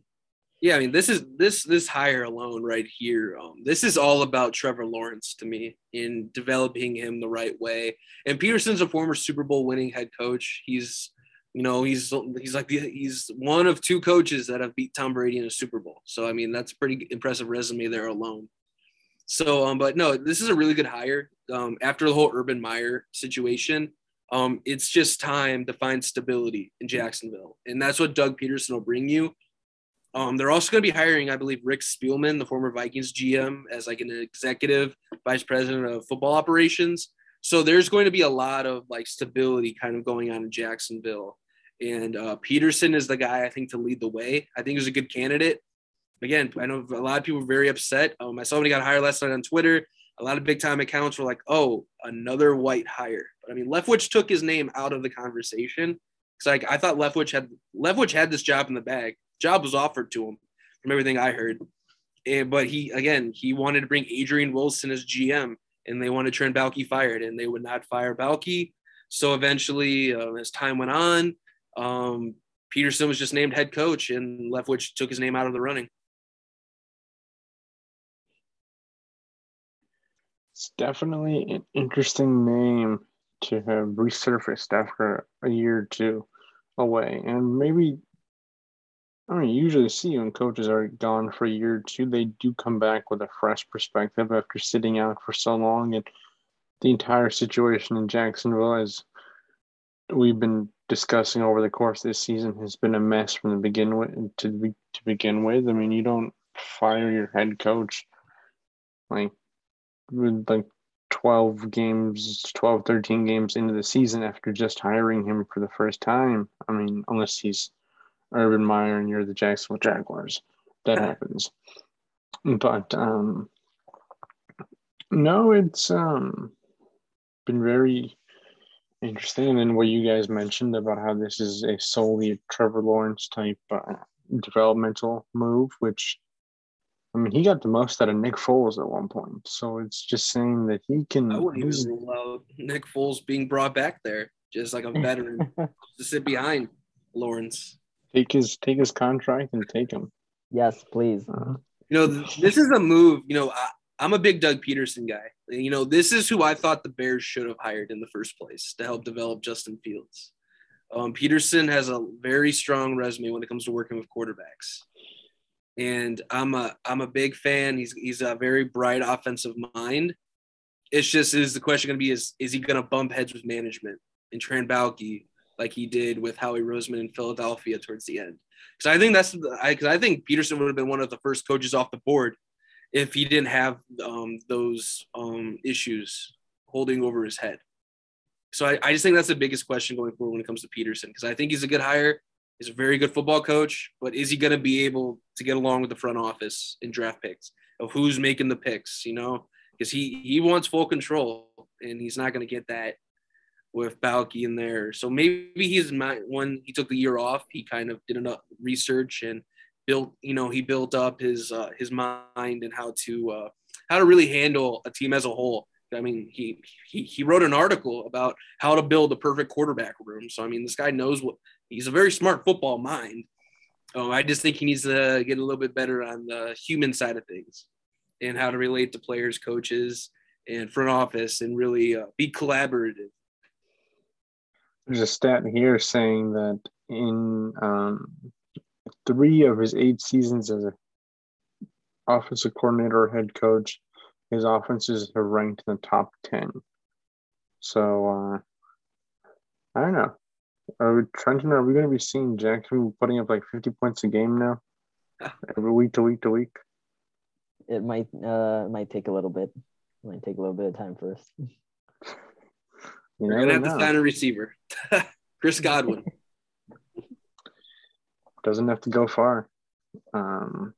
Yeah, I mean, this is this this hire alone right here. Um, this is all about Trevor Lawrence to me in developing him the right way. And Pederson's a former Super Bowl winning head coach. He's you know, he's he's like the, he's one of two coaches that have beat Tom Brady in a Super Bowl. So I mean, that's pretty impressive resume there alone. So, um, but no, this is a really good hire. Um, after the whole Urban Meyer situation, um, it's just time to find stability in Jacksonville, and that's what Doug Pederson will bring you. Um, they're also going to be hiring, I believe, Rick Spielman, the former Vikings GM, as like an executive vice president of football operations. So there's going to be a lot of like stability kind of going on in Jacksonville. And uh, Pederson is the guy I think to lead the way. I think he's a good candidate. Again, I know a lot of people are very upset. Um, I saw when he got hired last night on Twitter. A lot of big time accounts were like, "Oh, another white hire." But I mean, Leftwich took his name out of the conversation. It's like I thought Leftwich had Leftwich had this job in the bag. Job was offered to him, from everything I heard. And but he again he wanted to bring Adrian Wilson as GM, and they wanted Trent Baalke fired, and they would not fire Baalke. So eventually, uh, as time went on, um, Pederson was just named head coach, and Leftwich took his name out of the running. It's definitely an interesting name to have resurfaced after a year or two away. And maybe, I mean, you usually see when coaches are gone for a year or two, they do come back with a fresh perspective after sitting out for so long. And the entire situation in Jacksonville, as we've been discussing over the course of this season, has been a mess from the begin with to to begin with. I mean, you don't fire your head coach like with like 12 games 12 13 games into the season after just hiring him for the first time i mean unless he's urban meyer and you're the jacksonville jaguars that happens but um no it's um been very interesting and then what you guys mentioned about how this is a solely trevor lawrence type uh, developmental move which I mean, he got the most out of Nick Foles at one point. So it's just saying that he can. I wouldn't even Nick Foles being brought back there, just like a veteran to sit behind Lawrence. Take his take his contract and take him. Yes, please. Uh, You know, this is a move. You know, I, I'm a big Doug Pederson guy. You know, this is who I thought the Bears should have hired in the first place to help develop Justin Fields. Um, Pederson has a very strong resume when it comes to working with quarterbacks and I'm a I'm a big fan. He's he's a very bright offensive mind. It's just is the question going to be is is he going to bump heads with management and Trent Baalke like he did with Howie Roseman in Philadelphia towards the end? Because I think that's I because I think Pederson would have been one of the first coaches off the board if he didn't have um, those um, issues holding over his head. So I, I just think that's the biggest question going forward when it comes to Pederson because I think he's a good hire. He's a very good football coach, but is he going to be able to get along with the front office in draft picks of who's making the picks? You know, because he he wants full control, and he's not going to get that with Baalke in there. So maybe he's my when he took the year off, he kind of did enough research and built. You know, he built up his uh, his mind and how to uh, how to really handle a team as a whole. I mean, he, he he wrote an article about how to build a perfect quarterback room. So I mean, this guy knows what he's a very smart football mind. Oh, I just think he needs to get a little bit better on the human side of things and how to relate to players, coaches, and front office, and really uh, be collaborative. There's a stat here saying that in um, three of his eight seasons as a offensive coordinator or head coach, his offenses have ranked in the top ten. So uh, I don't know. Are we, Trenton, are we going to be seeing Jackson putting up like 50 points a game now? Every week to week to week? It might uh it might take a little bit. It might take a little bit of time first. You We're gonna have to sign a receiver, Chris Godwin. Doesn't have to go far. Um,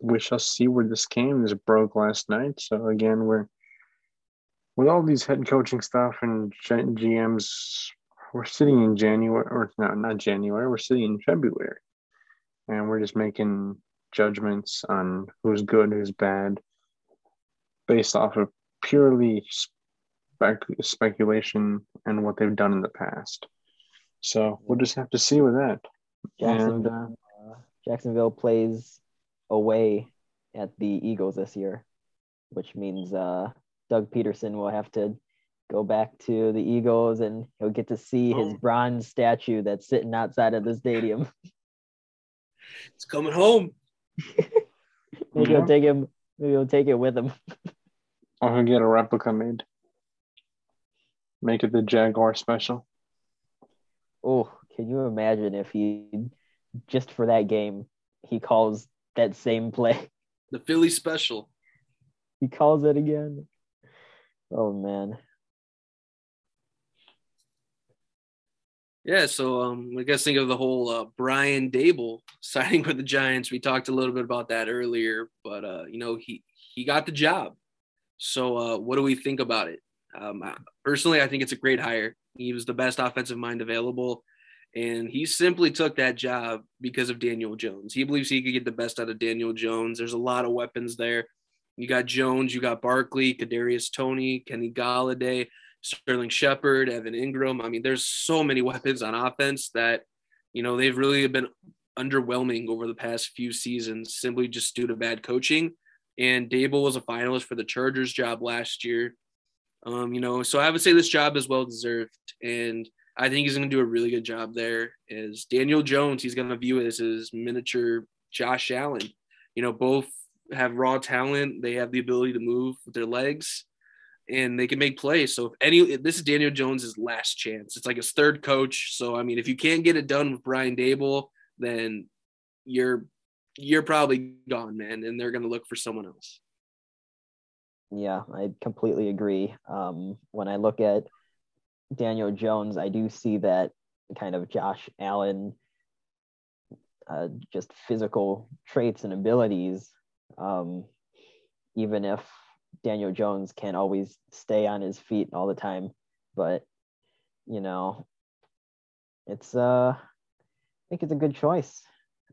we shall see where this game is broke last night. So again, we're with all these head coaching stuff and GMs we're sitting in January, or no, not January, we're sitting in February. And we're just making judgments on who's good, who's bad, based off of purely speculation and what they've done in the past. So we'll just have to see with that. Jacksonville, and, uh, uh, Jacksonville plays away at the Eagles this year, which means uh, Doug Pederson will have to go back to the Eagles and he'll get to see his oh. bronze statue that's sitting outside of the stadium. It's coming home. maybe he'll take him. Maybe he'll take it with him. or he'll get a replica made. Make it the Jaguar special. Oh, can you imagine if he just for that game he calls that same play. The Philly special. He calls it again. Oh man. Yeah, so um, I guess think of the whole uh, Brian Daboll signing with the Giants. We talked a little bit about that earlier, but uh, you know he he got the job. So uh, what do we think about it? Um, personally, I think it's a great hire. He was the best offensive mind available, and he simply took that job because of Daniel Jones. He believes he could get the best out of Daniel Jones. There's a lot of weapons there. You got Jones, you got Barkley, Kadarius Toney, Kenny Golladay, Sterling Shepard, Evan Engram. I mean, there's so many weapons on offense that, you know, they've really been underwhelming over the past few seasons simply just due to bad coaching. And Daboll was a finalist for the Chargers job last year. Um, you know, so I would say this job is well deserved. And I think he's going to do a really good job there. Is Daniel Jones, he's going to view it as his miniature Josh Allen. You know, both have raw talent. They have the ability to move with their legs and they can make plays. So if any, this is Daniel Jones's last chance. It's like his third coach. So I mean, if you can't get it done with Brian Daboll, then you're you're probably gone, man, and they're gonna look for someone else. Yeah, I completely agree. Um, when I look at Daniel Jones, I do see that kind of Josh Allen, uh, just physical traits and abilities. Um, even if Daniel Jones can't always stay on his feet all the time, but you know, it's uh, I think it's a good choice.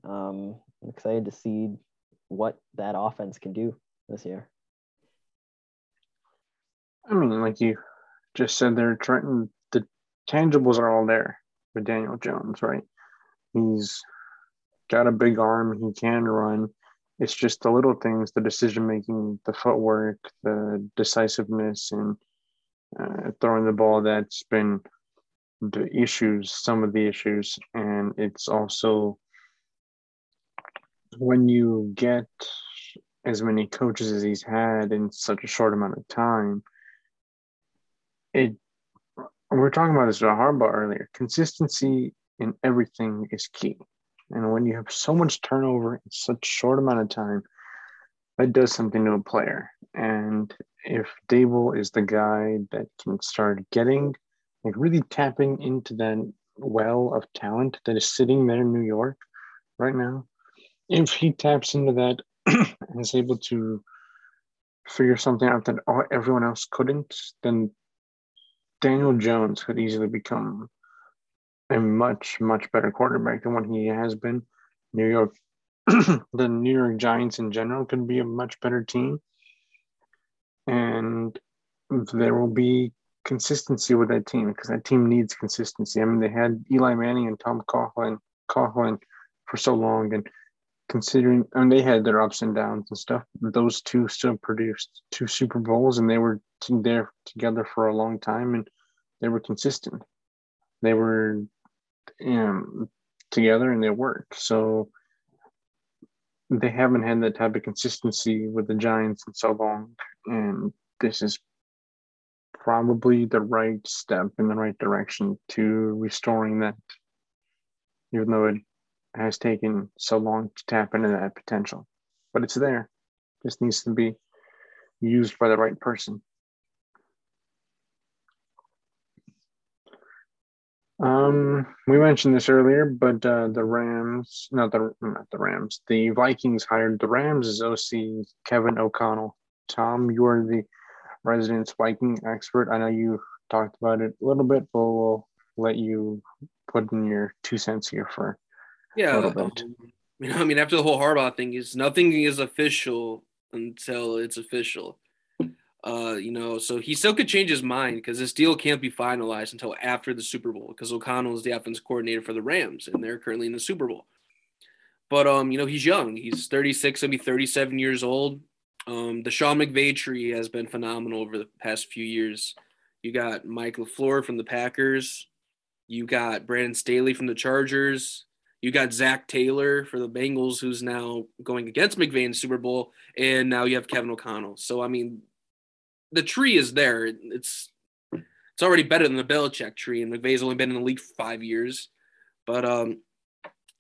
Um, I'm excited to see what that offense can do this year. I mean, like you just said, they're trying. The tangibles are all there with Daniel Jones, right? He's got a big arm. He can run. It's just the little things, the decision making, the footwork, the decisiveness, and uh, throwing the ball that's been the issues, some of the issues. And it's also when you get as many coaches as he's had in such a short amount of time, it we were talking about this with Harbaugh earlier. Consistency in everything is key. And when you have so much turnover in such short amount of time, that does something to a player. And if Daboll is the guy that can start getting, like really tapping into that well of talent that is sitting there in New York right now, if he taps into that and is able to figure something out that everyone else couldn't, then Daniel Jones could easily become a much much better quarterback than what he has been. New York, the New York Giants in general could be a much better team, and there will be consistency with that team because that team needs consistency. I mean, they had Eli Manning and Tom Coughlin, Coughlin for so long, and considering, I mean, they had their ups and downs and stuff. Those two still produced two Super Bowls, and they were there together for a long time, and they were consistent. They were um, together and they work. So they haven't had that type of consistency with the Giants in so long. And this is probably the right step in the right direction to restoring that, even though it has taken so long to tap into that potential. But it's there. Just needs to be used by the right person. Um, we mentioned this earlier, but uh, the Rams, not the not the Rams, the Vikings hired the Rams as OC Kevin O'Connell. Tom, you are the resident Viking expert. I know you talked about it a little bit, but we'll let you put in your two cents here for yeah. A little bit. Um, you know, I mean, after the whole Harbaugh thing, is nothing is official until it's official. Uh, you know, so he still could change his mind because this deal can't be finalized until after the Super Bowl because O'Connell is the offense coordinator for the Rams and they're currently in the Super Bowl. But um, you know, he's young. He's 36, maybe 37 years old. Um, the Sean McVay tree has been phenomenal over the past few years. You got Mike LaFleur from the Packers. You got Brandon Staley from the Chargers. You got Zac Taylor for the Bengals, who's now going against McVay in Super Bowl, and now you have Kevin O'Connell. So I mean, the tree is there. It's it's already better than the Belichick tree, and McVay's only been in the league five years. But um,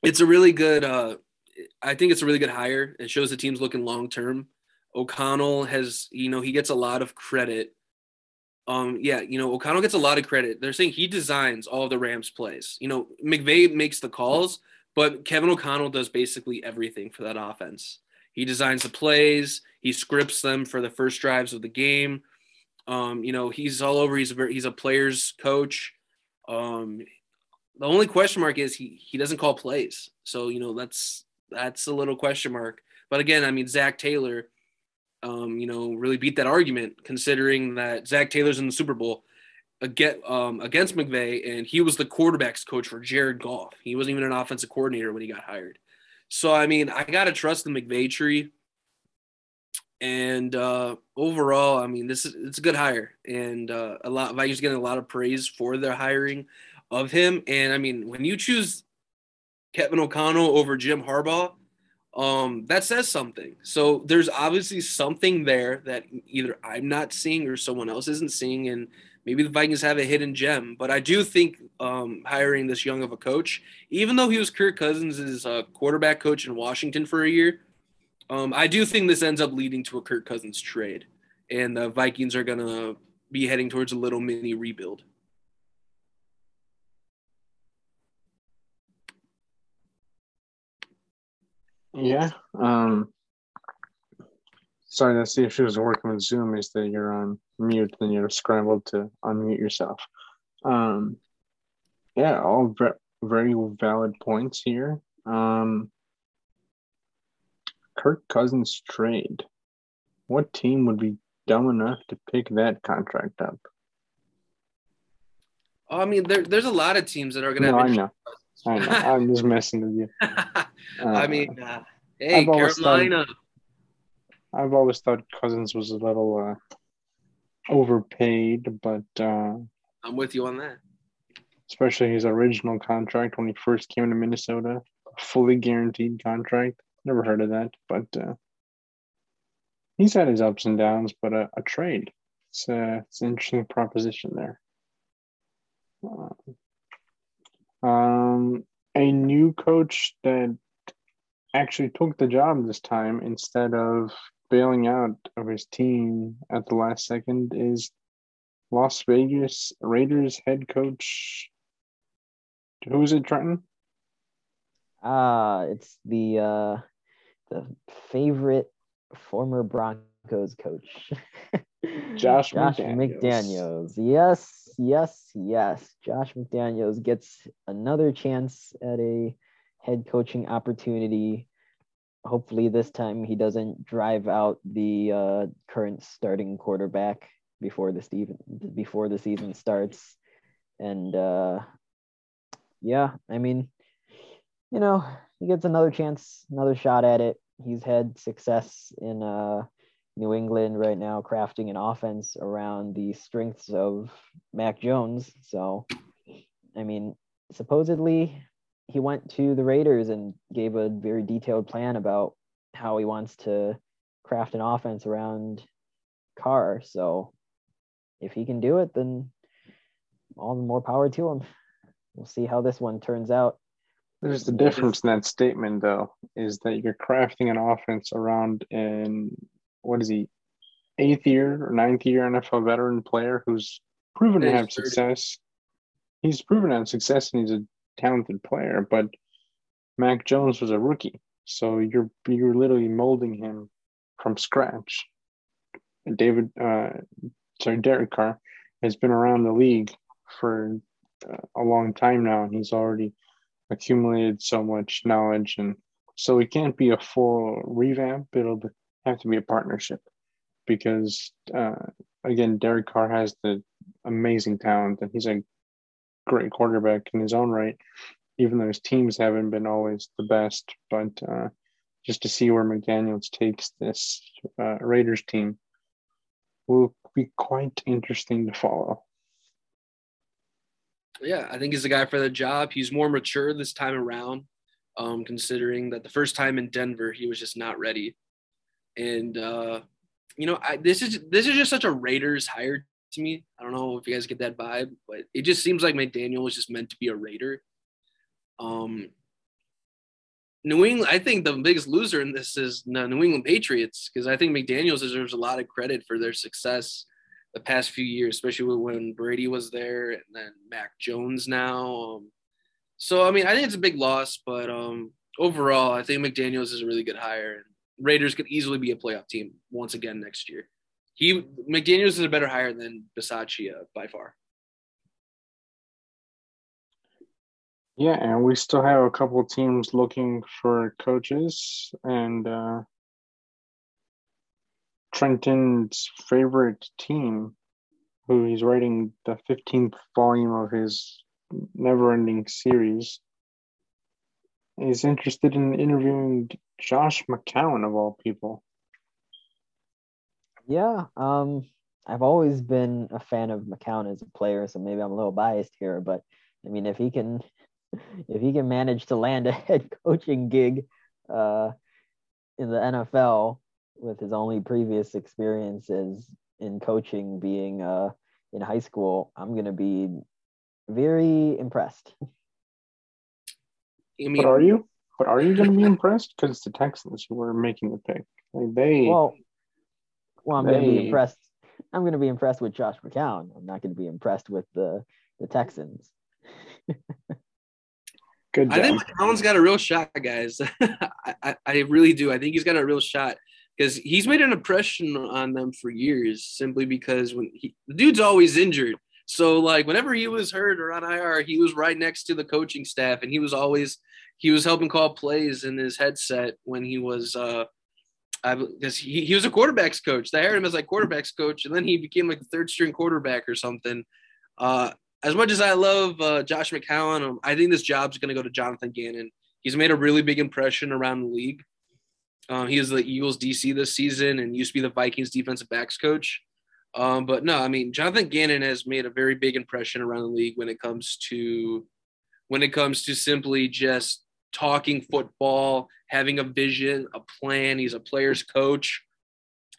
it's a really good uh, I think it's a really good hire. It shows the team's looking long term. O'Connell has, you know, he gets a lot of credit. Um, yeah, you know, O'Connell gets a lot of credit. They're saying he designs all the Rams plays. You know, McVay makes the calls, but Kevin O'Connell does basically everything for that offense. He designs the plays, he scripts them for the first drives of the game. Um, you know, he's all over. He's a very, he's a player's coach. Um, the only question mark is he he doesn't call plays. So you know that's that's a little question mark. But again, I mean Zac Taylor, um, you know, really beat that argument considering that Zac Taylor's in the Super Bowl against um, against McVay, and he was the quarterbacks coach for Jared Goff. He wasn't even an offensive coordinator when he got hired. So I mean, I gotta trust the McVay tree. And uh, overall, I mean, this is it's a good hire, and uh, a lot. Of Vikings getting a lot of praise for their hiring of him. And I mean, when you choose Kevin O'Connell over Jim Harbaugh, um, that says something. So there's obviously something there that either I'm not seeing or someone else isn't seeing, and maybe the Vikings have a hidden gem. But I do think um, hiring this young of a coach, even though he was Kirk Cousins' uh, quarterback coach in Washington for a year, um, I do think this ends up leading to a Kirk Cousins trade, and the Vikings are gonna be heading towards a little mini rebuild. Yeah. Um, sorry, that's the issue is working with Zoom is that you're on mute, then you're scrambled to unmute yourself. Um, yeah, all very valid points here. Um, Kirk Cousins trade. What team would be dumb enough to pick that contract up? Oh, I mean, there, there's a lot of teams that are going to no, have. I know. I know. I'm just messing with you. I mean, uh, hey, I've Carolina. Thought, I've always thought Cousins was a little uh, overpaid, but uh, I'm with you on that. Especially his original contract when he first came to Minnesota, fully guaranteed contract. Never heard of that, but uh, he's had his ups and downs. But a, a trade, it's, a, it's an interesting proposition there. Um, a new coach that actually took the job this time instead of bailing out of his team at the last second is Las Vegas Raiders head coach. Who is it, Trenton? Ah, uh, it's the uh, the favorite former Broncos coach. Josh, Josh McDaniels. McDaniels. Yes, yes, yes. Josh McDaniels gets another chance at a head coaching opportunity. Hopefully, this time he doesn't drive out the uh, current starting quarterback before the season before the season starts. And uh, yeah, I mean, you know, he gets another chance, another shot at it. He's had success in uh, New England right now crafting an offense around the strengths of Mac Jones. So, I mean, supposedly he went to the Raiders and gave a very detailed plan about how he wants to craft an offense around Carr. So, if he can do it, then all the more power to him. We'll see how this one turns out. There's the difference in that statement, though, is that you're crafting an offense around an what is he, eighth year or ninth year NFL veteran player who's proven to have success. He's proven to have success and he's a talented player, but Mac Jones was a rookie. So you're you're literally molding him from scratch. David, uh, sorry, Derek Carr has been around the league for uh, a long time now, and he's already accumulated so much knowledge, and so it can't be a full revamp. It'll have to be a partnership because uh, again, Derek Carr has the amazing talent and he's a great quarterback in his own right, even though his teams haven't been always the best. But uh, just to see where McDaniels takes this uh, Raiders team will be quite interesting to follow. Yeah, I think he's the guy for the job. He's more mature this time around, um, considering that the first time in Denver, he was just not ready and uh, you know, I, this is this is just such a Raiders hire to me. I don't know if you guys get that vibe, but it just seems like McDaniel was just meant to be a Raider. Um, New England, I think the biggest loser in this is the New England Patriots because I think McDaniels deserves a lot of credit for their success the past few years, especially when Brady was there and then Mac Jones now. Um, so I mean, I think it's a big loss, but um, overall, I think McDaniels is a really good hire, and Raiders could easily be a playoff team once again next year. He McDaniels is a better hire than Bisaccia by far. Yeah, and we still have a couple teams looking for coaches, and uh, Trenton's favorite team, who he's writing the 15th volume of his never ending series, is interested in interviewing Josh McCown, of all people. Yeah, um, I've always been a fan of McCown as a player, so maybe I'm a little biased here, but I mean, if he can, if he can manage to land a head coaching gig uh, in the NFL with his only previous experiences in coaching being uh, in high school, I'm gonna be very impressed. I mean, but are you? But are you going to be impressed? Because it's the Texans who are making the pick. Like they. Well, well, I'm going to be impressed. I'm going to be impressed with Josh McCown. I'm not going to be impressed with the the Texans. Good. Job. I think McCown's got a real shot, guys. I, I, I really do. I think he's got a real shot because he's made an impression on them for years simply because when he, the dude's always injured. So like whenever he was hurt or on IR, he was right next to the coaching staff, and he was always he was helping call plays in his headset when he was uh I because he, he was a quarterbacks coach. They hired him as like quarterbacks coach, and then he became like the third string quarterback or something. Uh, as much as I love uh, Josh McCown, um, I think this job's going to go to Jonathan Gannon. He's made a really big impression around the league. Um, he is the Eagles DC this season and used to be the Vikings defensive backs coach. Um, but no, I mean Jonathan Gannon has made a very big impression around the league when it comes to when it comes to simply just talking football, having a vision, a plan. He's a player's coach.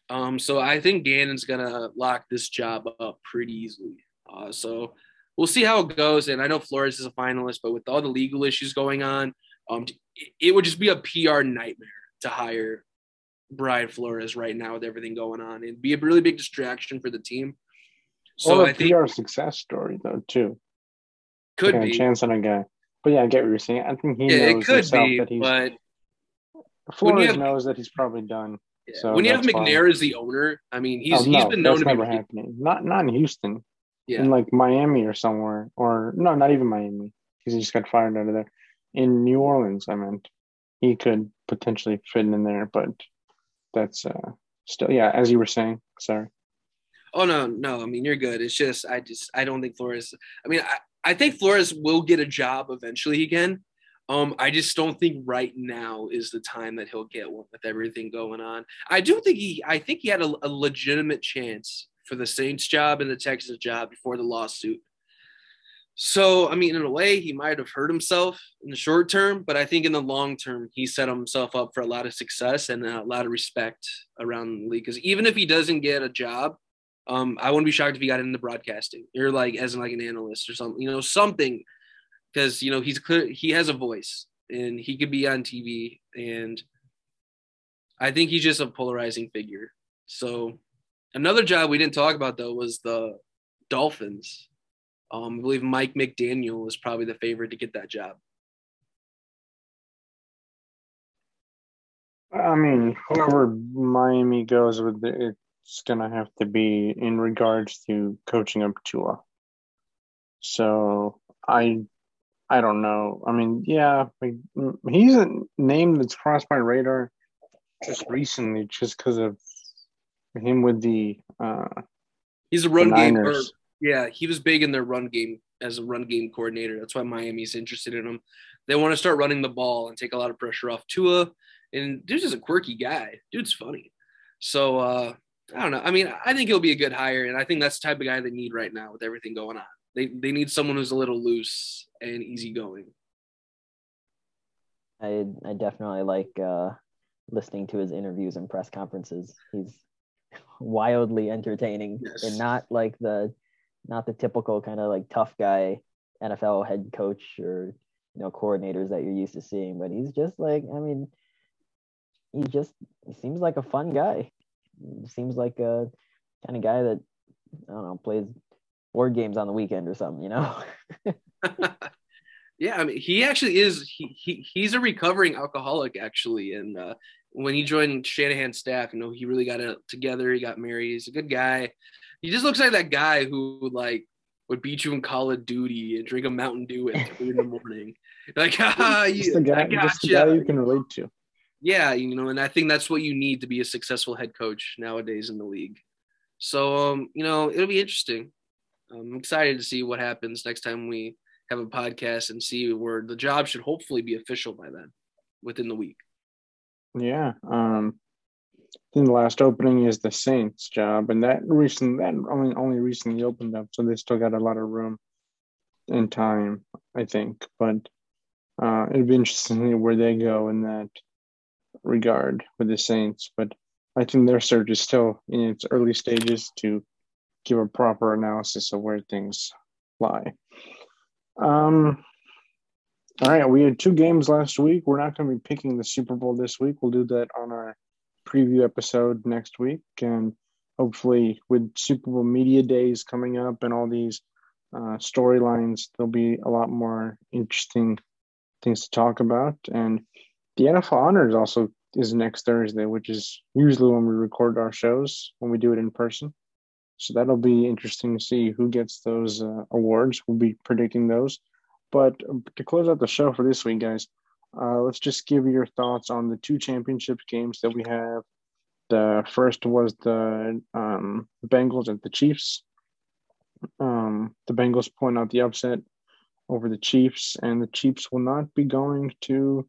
Um, so I think Gannon's gonna lock this job up pretty easily. Uh, so we'll see how it goes. And I know Flores is a finalist, but with all the legal issues going on, um, it would just be a PR nightmare to hire Brian Flores right now with everything going on. It'd be a really big distraction for the team. So well, I think PR success story though too. Could be a chance on a guy. But yeah, I get what you're saying. I think he yeah, knows it could be, that he's, but Flores have, knows that he's probably done. Yeah. So when you have McNair as the owner, I mean, he's oh, no, he's been known to never be happening. Not not in Houston. Yeah. In like Miami or somewhere, or no, not even Miami, because he just got fired out of there. In New Orleans, I meant he could potentially fit in there, but that's uh still yeah. As you were saying, sorry. Oh no, no. I mean, you're good. It's just I just I don't think Flores. I mean, I, I think Flores will get a job eventually again. Um, I just don't think right now is the time that he'll get one with everything going on. I do think he, I think he had a, a legitimate chance for the Saints job and the Texas job before the lawsuit. So, I mean, in a way, he might have hurt himself in the short term, but I think in the long term, he set himself up for a lot of success and a lot of respect around the league. Because even if he doesn't get a job, um, I wouldn't be shocked if he got into broadcasting or like as in like an analyst or something, you know, something because you know he's clear he has a voice and he could be on TV and I think he's just a polarizing figure. So another job we didn't talk about though was the Dolphins. Um, I believe Mike McDaniel is probably the favorite to get that job. I mean, whoever Miami goes with it, it's gonna have to be in regards to coaching up Tua. So I I don't know. I mean, yeah, he's a name that's crossed my radar just recently, just because of him with the. Uh, he's a run game. Yeah, he was big in their run game as a run game coordinator. That's why Miami's interested in him. They want to start running the ball and take a lot of pressure off Tua. And dude's just a quirky guy. Dude's funny. So uh, I don't know. I mean, I think he'll be a good hire, and I think that's the type of guy they need right now with everything going on. They they need someone who's a little loose and easygoing. I I definitely like uh, listening to his interviews and press conferences. He's wildly entertaining yes. and not like the not the typical kind of like tough guy NFL head coach or you know coordinators that you're used to seeing. But he's just like I mean, he just he seems like a fun guy. He seems like a kind of guy that I don't know plays board games on the weekend or something. You know. yeah, I mean, he actually is. He, he he's a recovering alcoholic actually, and uh, when he joined Shanahan's staff, you know, he really got it together. He got married. He's a good guy. He just looks like that guy who like would beat you in Call of Duty and drink a Mountain Dew at three in the morning. Like, ah, just the guy, just the guy you can relate to. Yeah, you know, and I think that's what you need to be a successful head coach nowadays in the league. So, um, you know, it'll be interesting. I'm excited to see what happens next time we have a podcast and see where the job should hopefully be official by then, within the week. Yeah. Um, I think the last opening is the Saints job, and that recent that only only recently opened up, so they still got a lot of room and time, I think. But uh, it'd be interesting to see where they go in that regard with the Saints. But I think their search is still in its early stages to give a proper analysis of where things lie. Um, all right, we had two games last week. We're not going to be picking the Super Bowl this week. We'll do that on our preview episode next week. And hopefully, with Super Bowl media days coming up and all these uh, storylines, there'll be a lot more interesting things to talk about. And the NFL Honors also is next Thursday, which is usually when we record our shows when we do it in person. So that'll be interesting to see who gets those uh, awards. We'll be predicting those. But to close out the show for this week, guys, uh, let's just give your thoughts on the two championship games that we have. The first was the um, Bengals and the Chiefs. Um, the Bengals point out the upset over the Chiefs, and the Chiefs will not be going to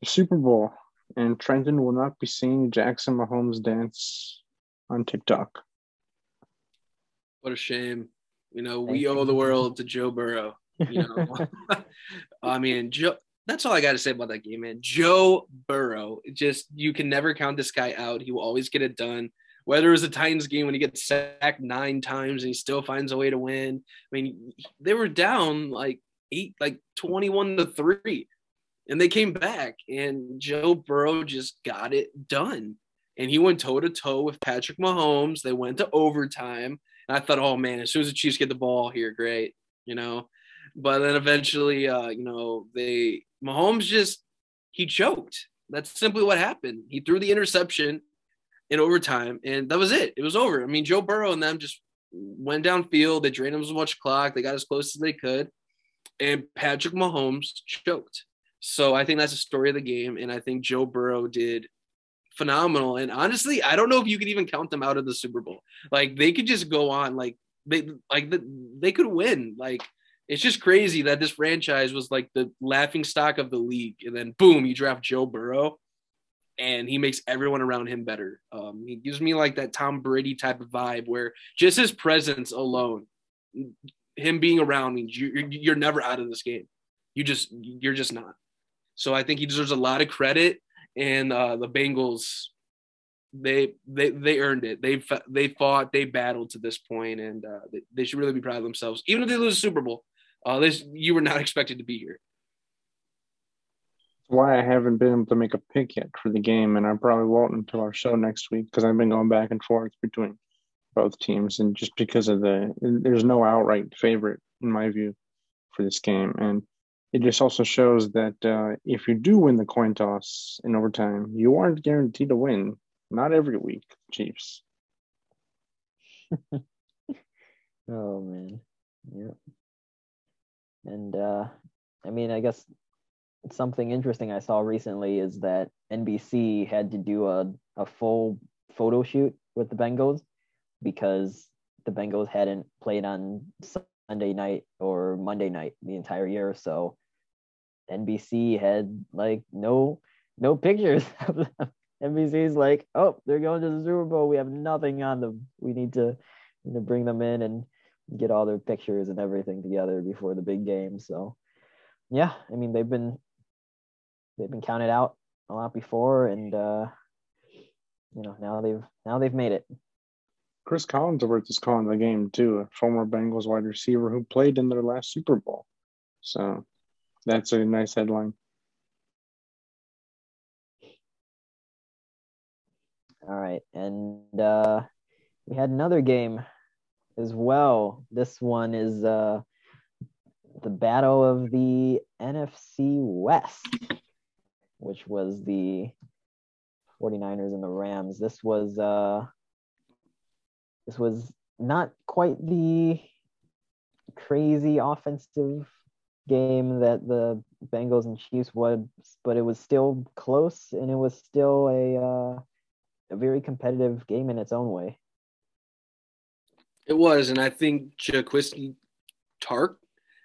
the Super Bowl, and Trenton will not be seeing Jackson Mahomes dance on TikTok. What a shame. You know, we owe the world to Joe Burrow. You know, I mean, Joe. That's all I got to say about that game, man. Joe Burrow, just you can never count this guy out. He will always get it done. Whether it was a Titans game when he gets sacked nine times and he still finds a way to win. I mean, they were down like eight, like twenty-one to three, and they came back, and Joe Burrow just got it done. And he went toe to toe with Patrick Mahomes. They went to overtime. And I thought, oh man, as soon as the Chiefs get the ball here, great, you know. But then eventually, uh, you know, they Mahomes just he choked. That's simply what happened. He threw the interception in overtime, and that was it. It was over. I mean, Joe Burrow and them just went downfield. They drained him as much clock. They got as close as they could, and Patrick Mahomes choked. So I think that's the story of the game, and I think Joe Burrow did phenomenal. And honestly, I don't know if you could even count them out of the Super Bowl. Like they could just go on, like they like the, they could win. Like it's just crazy that this franchise was like the laughing stock of the league, and then boom, you draft Joe Burrow, and he makes everyone around him better. Um, he gives me like that Tom Brady type of vibe, where just his presence alone, him being around means you, you're never out of this game. You just you're just not. So I think he deserves a lot of credit, and uh, the Bengals they they they earned it. They they fought, they battled to this point, and uh, they, they, should really be proud of themselves. Even if they lose the Super Bowl, uh, this you were not expected to be here. That's why I haven't been able to make a pick yet for the game, and I probably won't until our show next week because I've been going back and forth between both teams, and just because of the there's no outright favorite in my view for this game, and it just also shows that uh, if you do win the coin toss in overtime, you aren't guaranteed to win. Not every week, Chiefs. oh man, yeah. And uh, I mean, I guess something interesting I saw recently is that NBC had to do a, a full photo shoot with the Bengals because the Bengals hadn't played on Sunday night or Monday night the entire year. So NBC had like no no pictures of them. NBC's like, oh, they're going to the Super Bowl. We have nothing on them. We need to, need to bring them in and get all their pictures and everything together before the big game. So yeah, I mean they've been they've been counted out a lot before and uh you know now they've now they've made it. Cris Collinsworth is calling the game too, a former Bengals wide receiver who played in their last Super Bowl. So That's a nice headline. All right, and uh, we had another game as well. This one is uh, the battle of the NFC West, which was the 49ers and the Rams. This was uh, this was not quite the crazy offensive game that the Bengals and Chiefs was, but it was still close and it was still a uh, a very competitive game in its own way. It was, and I think Jaquiski Tartt,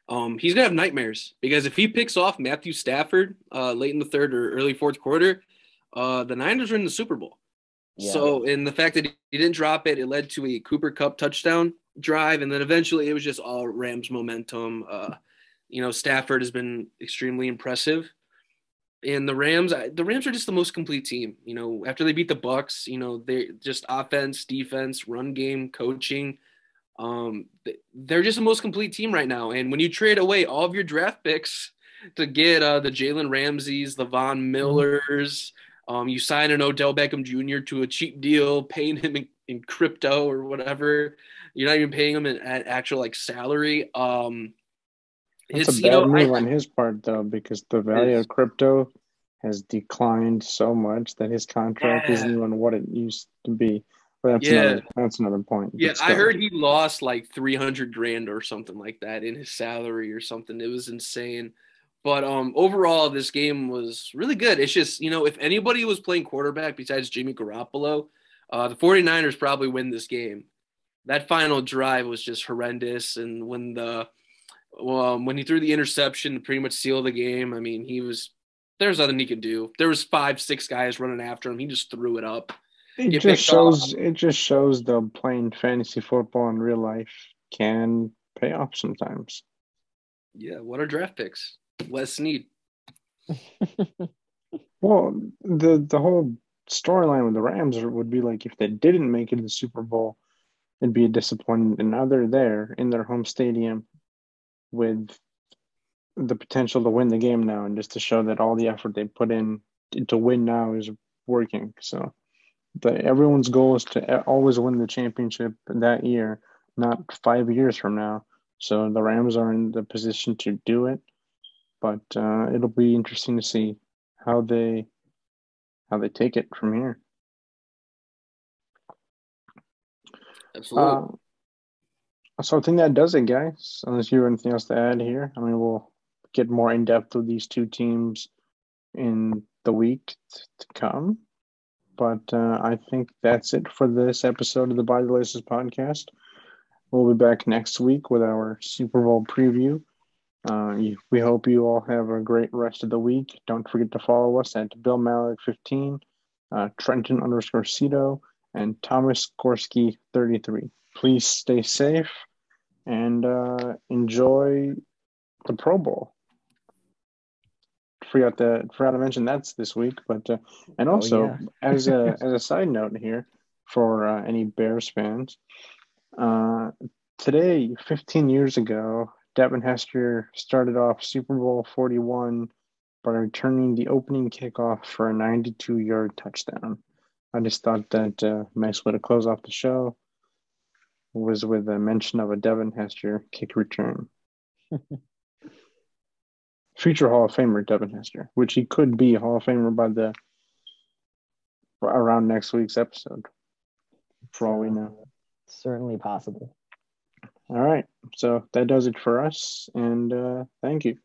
um, he's gonna have nightmares because if he picks off Matthew Stafford uh, late in the third or early fourth quarter, uh, the Niners are in the Super Bowl. Yeah. So, and the fact that he didn't drop it, it led to a Cooper Kupp touchdown drive, and then eventually it was just all Rams momentum. Uh, you know, Stafford has been extremely impressive, and the Rams, the Rams are just the most complete team. You know, after they beat the Bucs, you know, they just offense, defense, run game, coaching. Um, they're just the most complete team right now. And when you trade away all of your draft picks to get uh, the Jalen Ramseys, the Von mm-hmm. Millers, um, you sign an Odell Beckham Jr. to a cheap deal, paying him in, in crypto or whatever. You're not even paying him an, an actual like salary. Um, it's, it's a bad you know, move I, on his part though, because the value of crypto has declined so much that his contract yeah. isn't even what it used to be. That's yeah. another that's another point. Yeah, I heard he lost like three hundred grand or something like that in his salary or something. It was insane. But um, overall, this game was really good. It's just, you know, if anybody was playing quarterback besides Jimmy Garoppolo, uh, the 49ers probably win this game. That final drive was just horrendous. And when the um, when he threw the interception to pretty much seal the game, I mean, he was there's nothing he could do. There was five, six guys running after him. He just threw it up. It just shows. Off. It just shows the playing fantasy football in real life can pay off sometimes. Yeah, what are draft picks? Les Snead. well, the the whole storyline with the Rams would be like if they didn't make it to the Super Bowl, it'd be a disappointment. And now they're there in their home stadium with the potential to win the game now, and just to show that all the effort they put in to win now is working. So, the everyone's goal is to always win the championship that year, not five years from now. So the Rams are in the position to do it but uh, it'll be interesting to see how they how they take it from here. Absolutely. Uh, so I think that does it, guys. Unless you have anything else to add here, I mean, we'll get more in depth with these two teams in the week to come. But uh, I think that's it for this episode of the By the Laces podcast. We'll be back next week with our Super Bowl preview uh, we hope you all have a great rest of the week. Don't forget to follow us at Bill Malik 15, uh, Trenton underscore Cito, and Thomas Gorski 33. Please stay safe and uh, enjoy the Pro Bowl. Forgot to forgot to mention that's this week, but uh, and oh, also oh, yeah. as a as a side note here for uh, any Bears fans, uh, today, 15 years ago, Devin Hester started off Super Bowl 41 by returning the opening kickoff for a 92 yard touchdown. I just thought that uh, nice way to close off the show was with a mention of a Devin Hester kick return. Future Hall of Famer Devin Hester, which he could be a Hall of Famer by the around next week's episode, for all we know. Certainly possible. All right. So that does it for us. And uh, thank you.